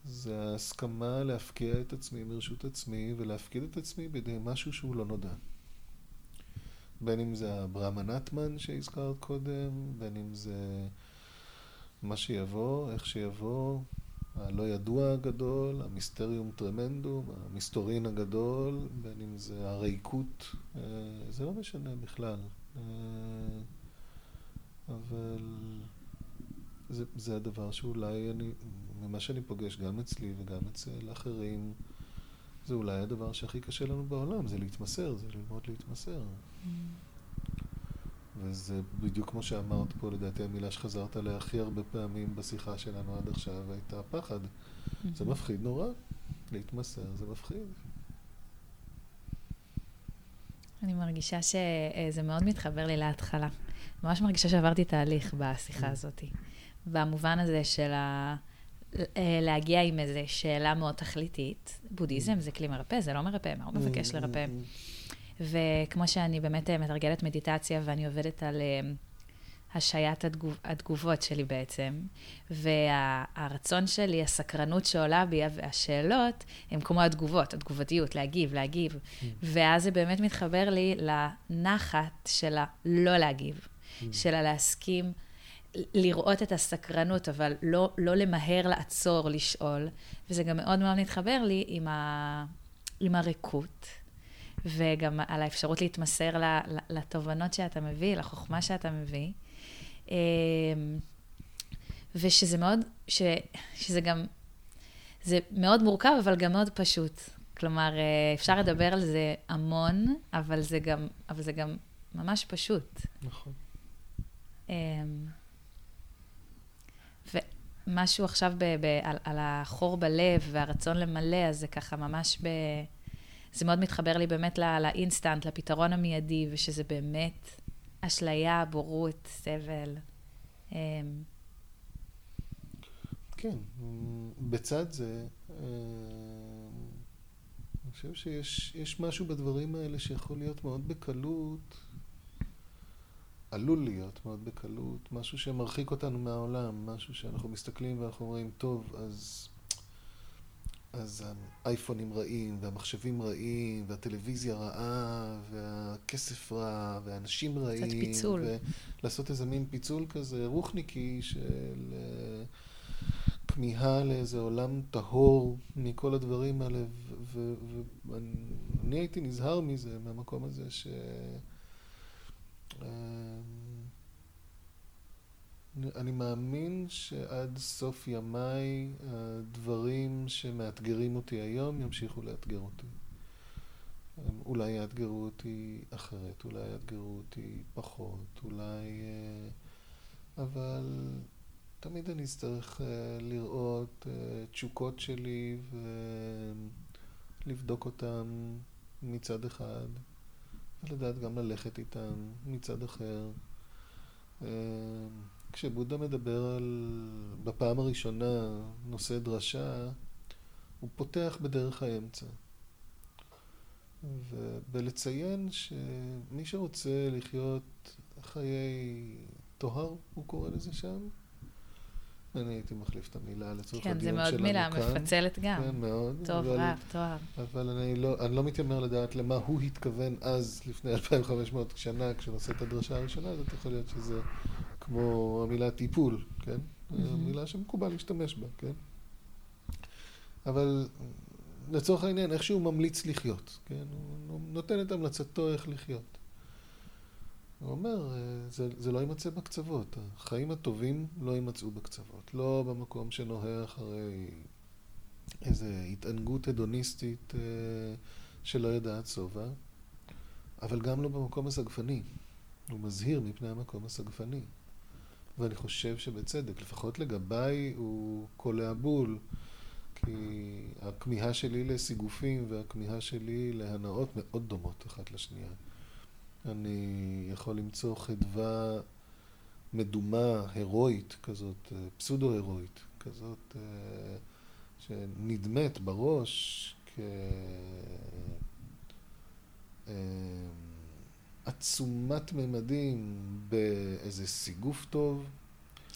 זה ההסכמה להפקיע את עצמי מרשות עצמי ולהפקיד את עצמי בידי משהו שהוא לא נודע. בין אם זה הברהמה נטמן שהזכרת קודם, בין אם זה מה שיבוא, איך שיבוא, הלא ידוע הגדול, המיסטריום טרמנדום, המסתורין הגדול, בין אם זה הריקות, אה, זה לא משנה בכלל. אה, אבל זה, זה הדבר שאולי אני, ממה שאני פוגש גם אצלי וגם אצל אחרים, זה אולי הדבר שהכי קשה לנו בעולם, זה להתמסר, זה ללמוד להתמסר. וזה בדיוק כמו שאמרת פה, לדעתי המילה שחזרת עליה הכי הרבה פעמים בשיחה שלנו עד עכשיו הייתה פחד. זה מפחיד נורא, להתמסר זה מפחיד. אני מרגישה שזה מאוד מתחבר לי להתחלה. ממש מרגישה שעברתי תהליך בשיחה הזאת. במובן הזה של ה... להגיע עם איזו שאלה מאוד תכליתית. בודהיזם זה כלי מרפא, זה לא מרפא, מה הוא מבקש לרפא? וכמו שאני באמת אה, מתרגלת מדיטציה ואני עובדת על אה, השעיית התגוב, התגובות שלי בעצם, והרצון שלי, הסקרנות שעולה בי והשאלות, הם כמו התגובות, התגובתיות, להגיב, להגיב. Mm. ואז זה באמת מתחבר לי לנחת של הלא להגיב, mm. של הלהסכים. לראות את הסקרנות, אבל לא, לא למהר לעצור, לשאול. וזה גם מאוד מאוד מתחבר לי עם, ה, עם הריקות, וגם על האפשרות להתמסר לתובנות שאתה מביא, לחוכמה שאתה מביא. אמ, ושזה מאוד, ש, שזה גם, זה מאוד מורכב, אבל גם מאוד פשוט. כלומר, אה, אפשר לדבר על זה המון, אבל זה גם, אבל זה גם ממש פשוט. נכון. אמ, ומשהו עכשיו ב, ב, על, על החור בלב והרצון למלא, אז זה ככה ממש ב... זה מאוד מתחבר לי באמת לא, לאינסטנט, לפתרון המיידי, ושזה באמת אשליה, בורות, סבל. אמ, כן, בצד זה, אה, אני חושב שיש משהו בדברים האלה שיכול להיות מאוד בקלות, עלול להיות מאוד בקלות, משהו שמרחיק אותנו מהעולם, משהו שאנחנו מסתכלים ואנחנו אומרים, טוב, אז אז האייפונים רעים, והמחשבים רעים, והטלוויזיה רעה, והכסף רע, והאנשים רעים. קצת פיצול. ולעשות איזה מין פיצול כזה רוחניקי של אה, כמיהה לאיזה עולם טהור מכל הדברים האלה. ואני הייתי נזהר מזה, מהמקום הזה ש... אני מאמין שעד סוף ימיי הדברים שמאתגרים אותי היום ימשיכו לאתגר אותי. אולי יאתגרו אותי אחרת, אולי יאתגרו אותי פחות, אולי... אה, אבל תמיד אני אצטרך אה, לראות אה, תשוקות שלי ולבדוק אותן מצד אחד, ולדעת גם ללכת איתן מצד אחר. כשבודה מדבר על, בפעם הראשונה, נושא דרשה, הוא פותח בדרך האמצע. ולציין שמי שרוצה לחיות חיי טוהר, הוא קורא לזה שם, אני הייתי מחליף את המילה לצורך כן, הדיון שלנו כאן. כן, זה מאוד מילה, מפצלת גם. כן, מאוד. טוב, אבל, רב, טוהר. אבל אני לא, אני לא מתיימר לדעת למה הוא התכוון אז, לפני 2,500 שנה, כשנושא את הדרשה הראשונה, זאת יכול להיות שזה כמו המילה טיפול, כן? מילה שמקובל להשתמש בה, כן? אבל לצורך העניין, איך שהוא ממליץ לחיות, כן? הוא נותן את המלצתו איך לחיות. הוא אומר, זה, זה לא יימצא בקצוות. החיים הטובים לא יימצאו בקצוות. לא במקום שנוהה אחרי איזו התענגות הדוניסטית אה, שלא יודעת שובע, אבל גם לא במקום הסגפני. הוא מזהיר מפני המקום הסגפני. ואני חושב שבצדק, לפחות לגביי הוא קולע בול, כי הכמיהה שלי לסיגופים והכמיהה שלי להנאות מאוד דומות אחת לשנייה. אני יכול למצוא חדווה מדומה, הירואית כזאת, פסודו-הירואית, כזאת אה, שנדמת בראש כ... עצומת ממדים באיזה סיגוף טוב.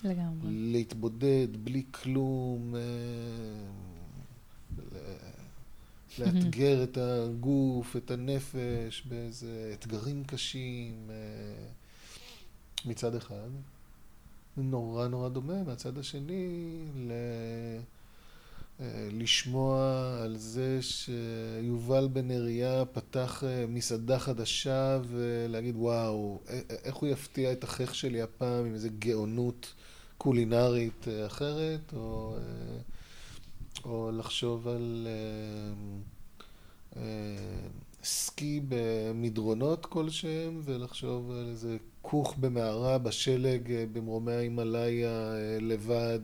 לגמרי. להתבודד בלי כלום, אה, לאתגר את הגוף, את הנפש, באיזה אתגרים קשים אה, מצד אחד. נורא נורא דומה מהצד השני ל... אה, לשמוע על זה שיובל בן אריה פתח אה, מסעדה חדשה ולהגיד וואו, איך הוא יפתיע את החיך שלי הפעם עם איזה גאונות קולינרית אחרת, או, או לחשוב על סקי במדרונות כלשהם, ולחשוב על איזה כוך במערה בשלג במרומי ההימאליה לבד,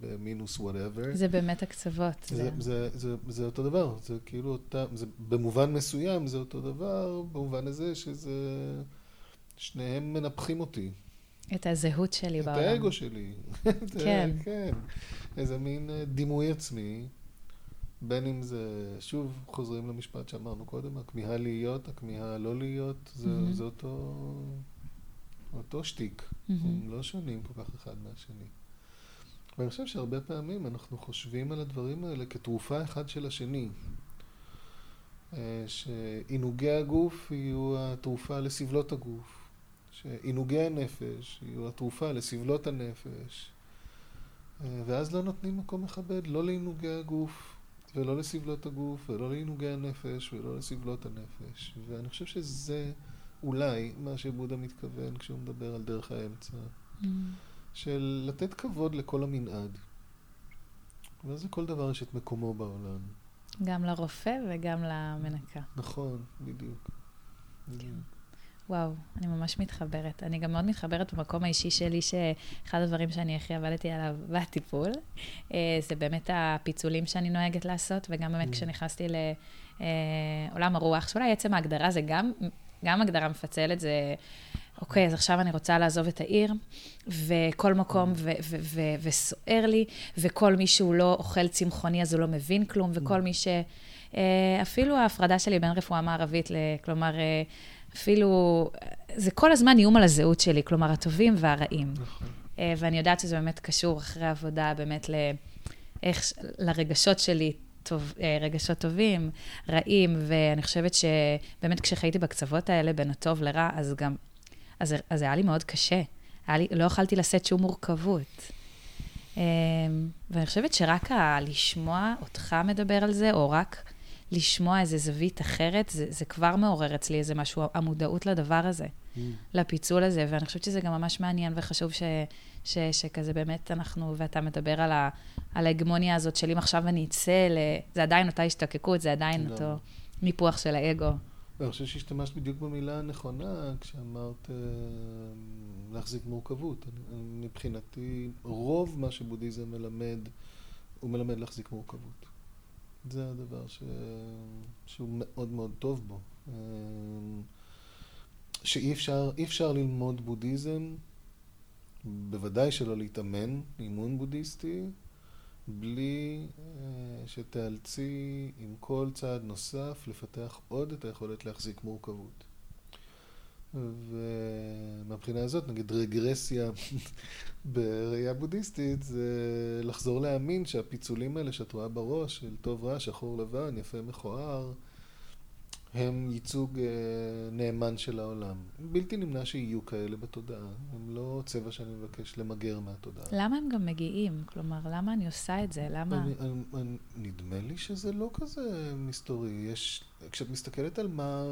במינוס whatever. זה באמת הקצוות. זה, זה, זה, זה, זה אותו דבר, זה כאילו אותה, זה, במובן מסוים זה אותו דבר, במובן הזה שזה, שניהם מנפחים אותי. את הזהות שלי את בעולם. את האגו שלי. כן. כן. איזה מין דימוי עצמי. בין אם זה, שוב חוזרים למשפט שאמרנו קודם, הכמיהה להיות, הכמיהה לא להיות, זה, mm-hmm. זה אותו, אותו שטיק. Mm-hmm. הם לא שונים כל כך אחד מהשני. ואני חושב שהרבה פעמים אנחנו חושבים על הדברים האלה כתרופה אחד של השני. אה, שעינוגי הגוף יהיו התרופה לסבלות הגוף. שעינוגי הנפש יהיו התרופה לסבלות הנפש. אה, ואז לא נותנים מקום מכבד, לא לעינוגי הגוף ולא לסבלות הגוף, ולא לעינוגי הנפש, ולא לסבלות הנפש. ואני חושב שזה אולי מה שבודה מתכוון כשהוא מדבר על דרך האמצע. Mm. של לתת כבוד לכל המנעד. ואז לכל דבר יש את מקומו בעולם. גם לרופא וגם למנקה. נכון, בדיוק. כן. וואו, אני ממש מתחברת. אני גם מאוד מתחברת במקום האישי שלי, שאחד הדברים שאני הכי עבדתי עליו בטיפול, אה, זה באמת הפיצולים שאני נוהגת לעשות, וגם באמת mm. כשנכנסתי לעולם אה, הרוח, שאולי עצם ההגדרה זה גם, גם הגדרה מפצלת, זה... אוקיי, אז עכשיו אני רוצה לעזוב את העיר, וכל מקום. וסוער לי, וכל מי שהוא לא אוכל צמחוני אז הוא לא מבין כלום, וכל. מי ש... אה, אפילו ההפרדה שלי בין רפואה מערבית, כלומר, אפילו, זה כל הזמן איום על הזהות שלי, כלומר, הטובים והרעים. נכון. אה, ואני יודעת שזה באמת קשור אחרי עבודה, באמת לאיך, לרגשות שלי, טוב, אה, רגשות טובים, רעים, ואני חושבת שבאמת כשחייתי בקצוות האלה, בין הטוב לרע, אז גם, אז, אז היה לי מאוד קשה. היה לי, לא יכולתי לשאת שום מורכבות. אה, ואני חושבת שרק ה- לשמוע אותך מדבר על זה, או רק לשמוע איזה זווית אחרת, זה, זה כבר מעורר אצלי איזה משהו, המודעות לדבר הזה, mm. לפיצול הזה, ואני חושבת שזה גם ממש מעניין וחשוב ש, ש, שכזה באמת אנחנו, ואתה מדבר על, ה, על ההגמוניה הזאת של אם עכשיו אני אצא, ל, זה עדיין אותה השתקקות, זה עדיין אותו ניפוח של האגו. אני חושב שהשתמשת בדיוק במילה הנכונה כשאמרת אה, להחזיק מורכבות. מבחינתי, רוב מה שבודהיזם מלמד, הוא מלמד להחזיק מורכבות. זה הדבר ש... שהוא מאוד מאוד טוב בו. אמ, שאי אפשר, אפשר ללמוד בודהיזם, בוודאי שלא להתאמן, אימון בודהיסטי, בלי אה, שתאלצי עם כל צעד נוסף לפתח עוד את היכולת להחזיק מורכבות. ומהבחינה הזאת, נגיד רגרסיה בראייה בודהיסטית, זה לחזור להאמין שהפיצולים האלה שאת רואה בראש, של טוב רע, שחור לבן, יפה מכוער, הם ייצוג אה, נאמן של העולם. בלתי נמנע שיהיו כאלה בתודעה, הם לא צבע שאני מבקש למגר מהתודעה. למה הם גם מגיעים? כלומר, למה אני עושה את זה? למה... אני, אני, אני, נדמה לי שזה לא כזה מסתורי. יש, כשאת מסתכלת על מה...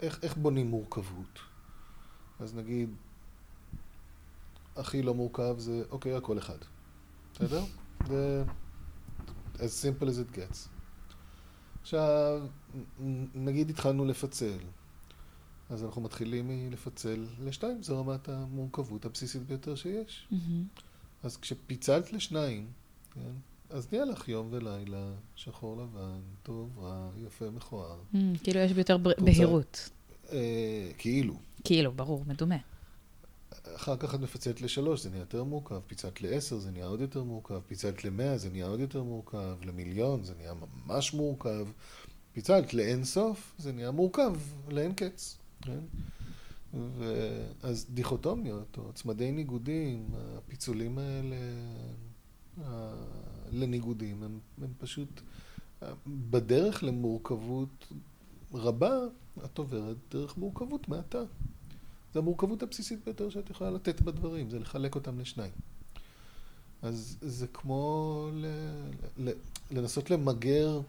איך, איך בונים מורכבות? אז נגיד, הכי לא מורכב זה, אוקיי, הכל אחד. בסדר? זה as simple as it gets. עכשיו, נגיד התחלנו לפצל. אז אנחנו מתחילים מלפצל לשתיים, זו רמת המורכבות הבסיסית ביותר שיש. Mm-hmm. אז כשפיצלת לשניים, כן, אז נהיה לך יום ולילה, שחור לבן, טוב, רע, יפה, מכוער. Mm, כאילו יש ביותר בהירות. אה, כאילו. כאילו, ברור, מדומה. אחר כך את מפצלת לשלוש, זה נהיה יותר מורכב, פיצלת לעשר, זה נהיה עוד יותר מורכב, פיצלת למאה, זה נהיה עוד יותר מורכב, למיליון, זה נהיה ממש מורכב, פיצלת לאין סוף, זה נהיה מורכב, לאין קץ, כן? ואז דיכוטומיות, או צמדי ניגודים, הפיצולים האלה לניגודים, הם, הם פשוט בדרך למורכבות רבה, את עוברת דרך מורכבות מעטה. זה המורכבות הבסיסית ביותר שאת יכולה לתת בדברים, זה לחלק אותם לשניים. אז זה כמו ל, ל, לנסות למגר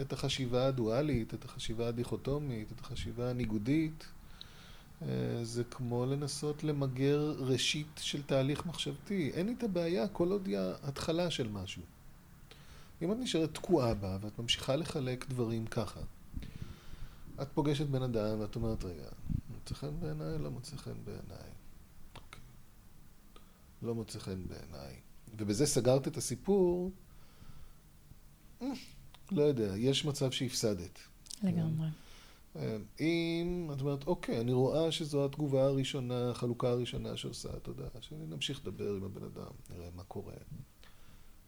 את החשיבה הדואלית, את החשיבה הדיכוטומית, את החשיבה הניגודית. אה, זה כמו לנסות למגר ראשית של תהליך מחשבתי. אין לי את הבעיה כל עוד היא ההתחלה של משהו. אם את נשארת תקועה בה ואת ממשיכה לחלק דברים ככה, את פוגשת בן אדם ואת אומרת, רגע, מוצא חן בעיניי? לא מוצא חן בעיניי. אוקיי. לא מוצא חן בעיניי. ובזה סגרת את הסיפור, לא יודע, יש מצב שהפסדת. לגמרי. אה, אם את אומרת, אוקיי, אני רואה שזו התגובה הראשונה, החלוקה הראשונה שעושה תודה, שנמשיך לדבר עם הבן אדם, נראה מה קורה.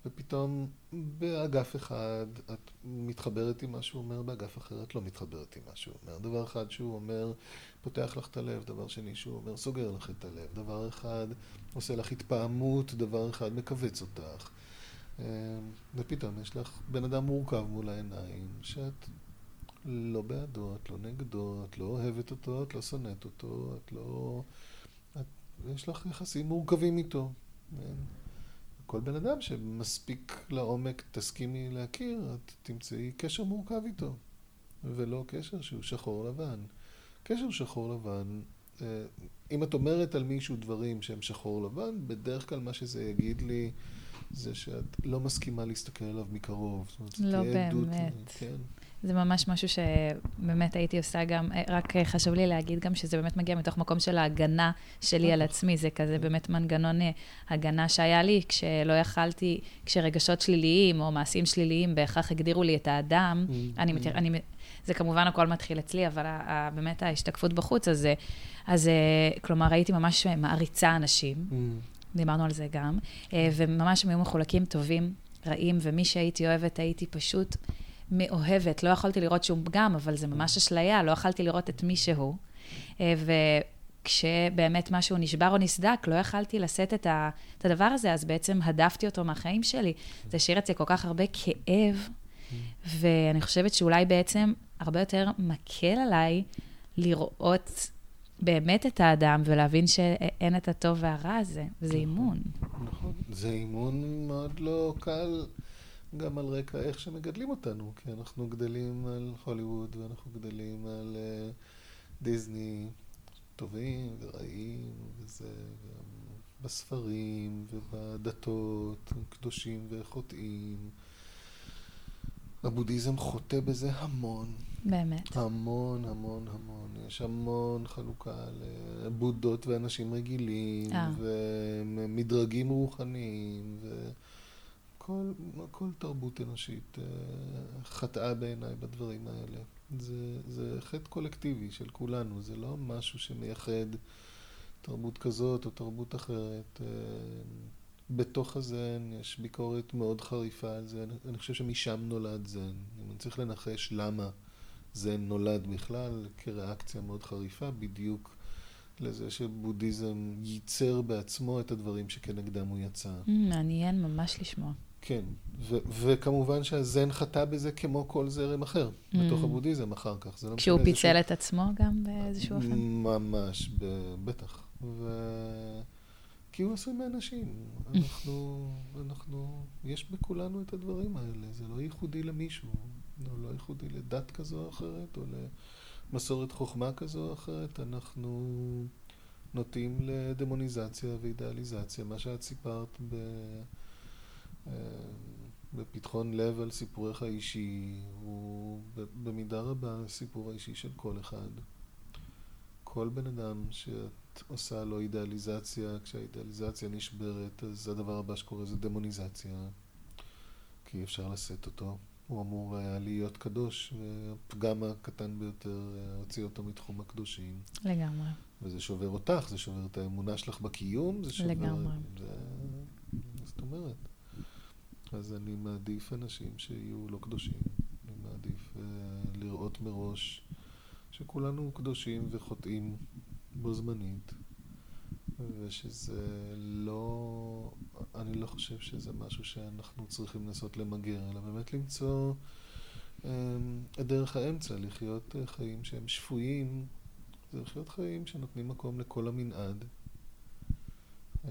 ופתאום באגף אחד את מתחברת עם מה שהוא אומר, באגף אחר את לא מתחברת עם מה שהוא אומר. דבר אחד שהוא אומר, פותח לך את הלב, דבר שני שהוא אומר, סוגר לך את הלב. דבר אחד עושה לך התפעמות, דבר אחד מכווץ אותך. אה, ופתאום יש לך בן אדם מורכב מול העיניים, שאת לא בעדו, את לא נגדו, את לא אוהבת אותו, את לא שונאת אותו, את לא... את... יש לך יחסים מורכבים איתו. כן? כל בן אדם שמספיק לעומק תסכימי להכיר, את תמצאי קשר מורכב איתו, ולא קשר שהוא שחור לבן. קשר שחור לבן, אה, אם את אומרת על מישהו דברים שהם שחור לבן, בדרך כלל מה שזה יגיד לי זה שאת לא מסכימה להסתכל עליו מקרוב. לא באמת. עדות, כן. זה ממש משהו שבאמת הייתי עושה גם, אה, רק חשוב לי להגיד גם שזה באמת מגיע מתוך מקום של ההגנה שלי על עצמי, זה כזה באמת מנגנון אה, הגנה שהיה לי כשלא יכלתי, כשרגשות שליליים או מעשים שליליים בהכרח הגדירו לי את האדם, mm, אני, mm. אני, זה כמובן הכל מתחיל אצלי, אבל באמת ההשתקפות בחוץ, אז, אז כלומר הייתי ממש מעריצה אנשים. דיברנו על זה גם, אה, וממש הם היו מחולקים טובים, רעים, ומי שהייתי אוהבת הייתי פשוט מאוהבת. לא יכולתי לראות שום פגם, אבל זה ממש אשליה, לא יכולתי לראות את מי שהוא. אה, וכשבאמת משהו נשבר או נסדק, לא יכלתי לשאת את, ה, את הדבר הזה, אז בעצם הדפתי אותו מהחיים שלי. זה השאיר אצלי כל כך הרבה כאב, ואני חושבת שאולי בעצם הרבה יותר מקל עליי לראות באמת את האדם ולהבין שאין את הטוב והרע הזה, וזה נכון, אימון. נכון, זה אימון מאוד לא קל, גם על רקע איך שמגדלים אותנו, כי אנחנו גדלים על הוליווד ואנחנו גדלים על uh, דיסני טובים ורעים, וזה בספרים ובדתות, קדושים וחוטאים. הבודהיזם חוטא בזה המון. באמת. המון, המון, המון. יש המון חלוקה לבודדות ואנשים רגילים, אה. ומדרגים רוחניים, וכל תרבות אנושית אה, חטאה בעיניי בדברים האלה. זה, זה חטא קולקטיבי של כולנו, זה לא משהו שמייחד תרבות כזאת או תרבות אחרת. אה, בתוך הזן יש ביקורת מאוד חריפה על זה. אני חושב שמשם נולד זן. אם אני צריך לנחש למה זן נולד בכלל, כריאקציה מאוד חריפה, בדיוק לזה שבודהיזם ייצר בעצמו את הדברים שכנגדם הוא יצא. Mm, מעניין ממש לשמוע. כן, ו- וכמובן שהזן חטא בזה כמו כל זרם אחר, mm. בתוך הבודהיזם אחר כך. זה לא כשהוא פיצל שהוא... את עצמו גם באיזשהו אופן? ממש, ב- בטח. ו- כי הוא עושה מאנשים. אנחנו, אנחנו, יש בכולנו את הדברים האלה, זה לא ייחודי למישהו, זה לא ייחודי לדת כזו או אחרת, או למסורת חוכמה כזו או אחרת, אנחנו נוטים לדמוניזציה ואידאליזציה. מה שאת סיפרת ב... אה, בפתחון לב על סיפורך האישי, הוא במידה רבה סיפור האישי של כל אחד. כל בן אדם שאת עושה לו אידאליזציה, כשהאידאליזציה נשברת, אז הדבר הבא שקורה זה דמוניזציה, כי אי אפשר לשאת אותו. הוא אמור היה להיות קדוש, והפגם הקטן ביותר הוציא אותו מתחום הקדושים. לגמרי. וזה שובר אותך, זה שובר את האמונה שלך בקיום, זה שובר... לגמרי. זה... זאת אומרת. אז אני מעדיף אנשים שיהיו לא קדושים. אני מעדיף uh, לראות מראש שכולנו קדושים וחוטאים בו זמנית, ושזה לא, אני לא חושב שזה משהו שאנחנו צריכים לנסות למגר, אלא באמת למצוא אמ, את דרך האמצע, לחיות חיים שהם שפויים זה לחיות חיים שנותנים מקום לכל המנעד. אה,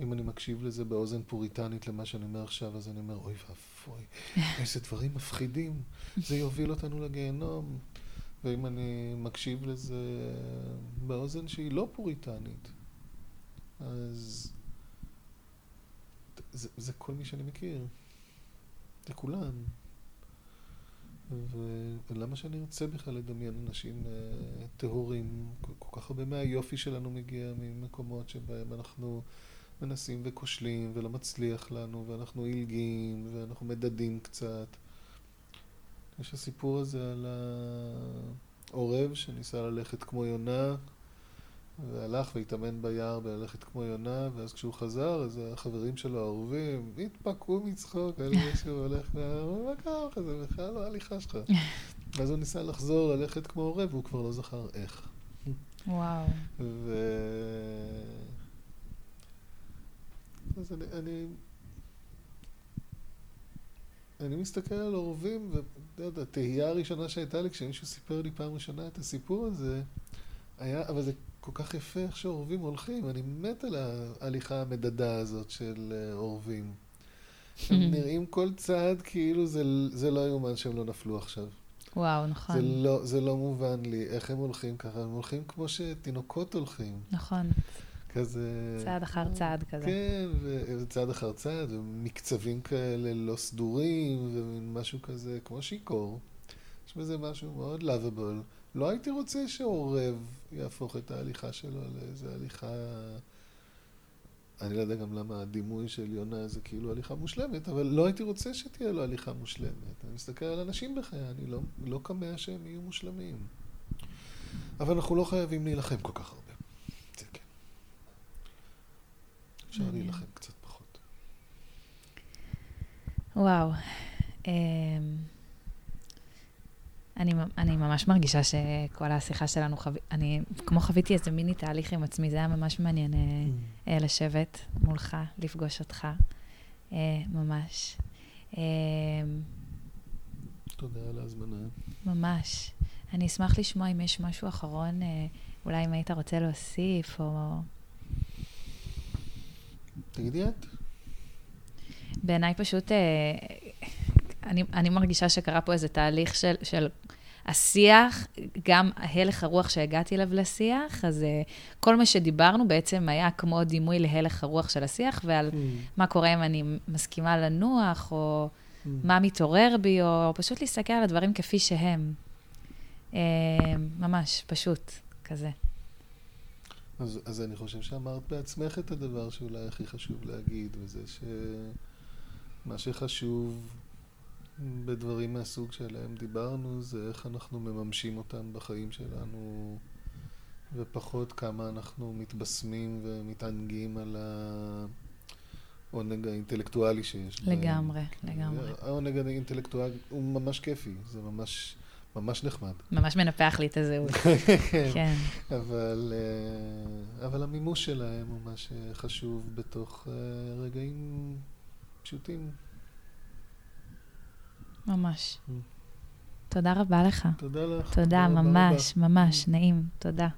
אם אני מקשיב לזה באוזן פוריטנית למה שאני אומר עכשיו, אז אני אומר, אוי ואבוי, איזה דברים מפחידים, זה יוביל אותנו לגיהנום. ואם אני מקשיב לזה באוזן שהיא לא פוריטנית, אז זה, זה כל מי שאני מכיר. זה כולם. ולמה שאני ארצה בכלל לדמיין אנשים אה, טהורים? כל כך הרבה מהיופי שלנו מגיע ממקומות שבהם אנחנו מנסים וכושלים ולא מצליח לנו ואנחנו עילגים ואנחנו מדדים קצת. יש הסיפור הזה על העורב שניסה ללכת כמו יונה והלך והתאמן ביער בללכת כמו יונה ואז כשהוא חזר אז החברים שלו העורבים התפקעו מצחוק על זה שהוא הולך מה קרה לך זה בכלל לא הליכה שלך ואז הוא ניסה לחזור ללכת כמו עורב והוא כבר לא זכר איך. וואו. ו... אז אני, אני, אני מסתכל על עורבים, ואתה יודע, התהייה הראשונה שהייתה לי כשמישהו סיפר לי פעם ראשונה את הסיפור הזה, היה, אבל זה כל כך יפה איך שעורבים הולכים, אני מת על ההליכה המדדה הזאת של אה, עורבים. הם נראים כל צעד כאילו זה, זה לא יאומן שהם לא נפלו עכשיו. וואו, נכון. זה לא, זה לא מובן לי איך הם הולכים ככה, הם הולכים כמו שתינוקות הולכים. נכון. כזה... צעד אחר צעד כזה. כן, וצעד אחר צעד, ומקצבים כאלה לא סדורים, ומשהו כזה, כמו שיכור. יש בזה משהו מאוד לאביבול. לא הייתי רוצה שעורב יהפוך את ההליכה שלו לאיזו הליכה... אני לא יודע גם למה הדימוי של יונה זה כאילו הליכה מושלמת, אבל לא הייתי רוצה שתהיה לו הליכה מושלמת. אני מסתכל על אנשים בחיי, אני לא, לא כמה שהם יהיו מושלמים. אבל אנחנו לא חייבים להילחם כל כך הרבה. אפשר להילחם קצת פחות. וואו. אמ, אני, אני ממש מרגישה שכל השיחה שלנו, חו... אני כמו חוויתי איזה מיני תהליך עם עצמי, זה היה ממש מעניין אה, mm. אה, לשבת מולך, לפגוש אותך, אה, ממש. אה, תודה על ההזמנה. ממש. אני אשמח לשמוע אם יש משהו אחרון, אולי אם היית רוצה להוסיף, או תגידי את. בעיניי פשוט, אה, אני, אני מרגישה שקרה פה איזה תהליך של, של השיח, גם הלך הרוח שהגעתי אליו לשיח, אז uh, כל מה שדיברנו בעצם היה כמו דימוי להלך הרוח של השיח, ועל mm. מה קורה אם אני מסכימה לנוח, או mm. מה מתעורר בי, או פשוט להסתכל על הדברים כפי שהם. Uh, ממש, פשוט, כזה. אז, אז אני חושב שאמרת בעצמך את הדבר שאולי הכי חשוב להגיד, וזה שמה שחשוב בדברים מהסוג שעליהם דיברנו, זה איך אנחנו מממשים אותם בחיים שלנו, ופחות כמה אנחנו מתבשמים ומתענגים על העונג האינטלקטואלי שיש. לגמרי, בהם. לגמרי. העונג האינטלקטואלי הוא ממש כיפי, זה ממש... ממש נחמד. ממש מנפח לי את הזהות. כן. כן. אבל, אה, אבל המימוש שלהם הוא מה שחשוב בתוך אה, רגעים פשוטים. ממש. Mm. תודה רבה לך. תודה לך. תודה, ממש, ממש, נעים. תודה.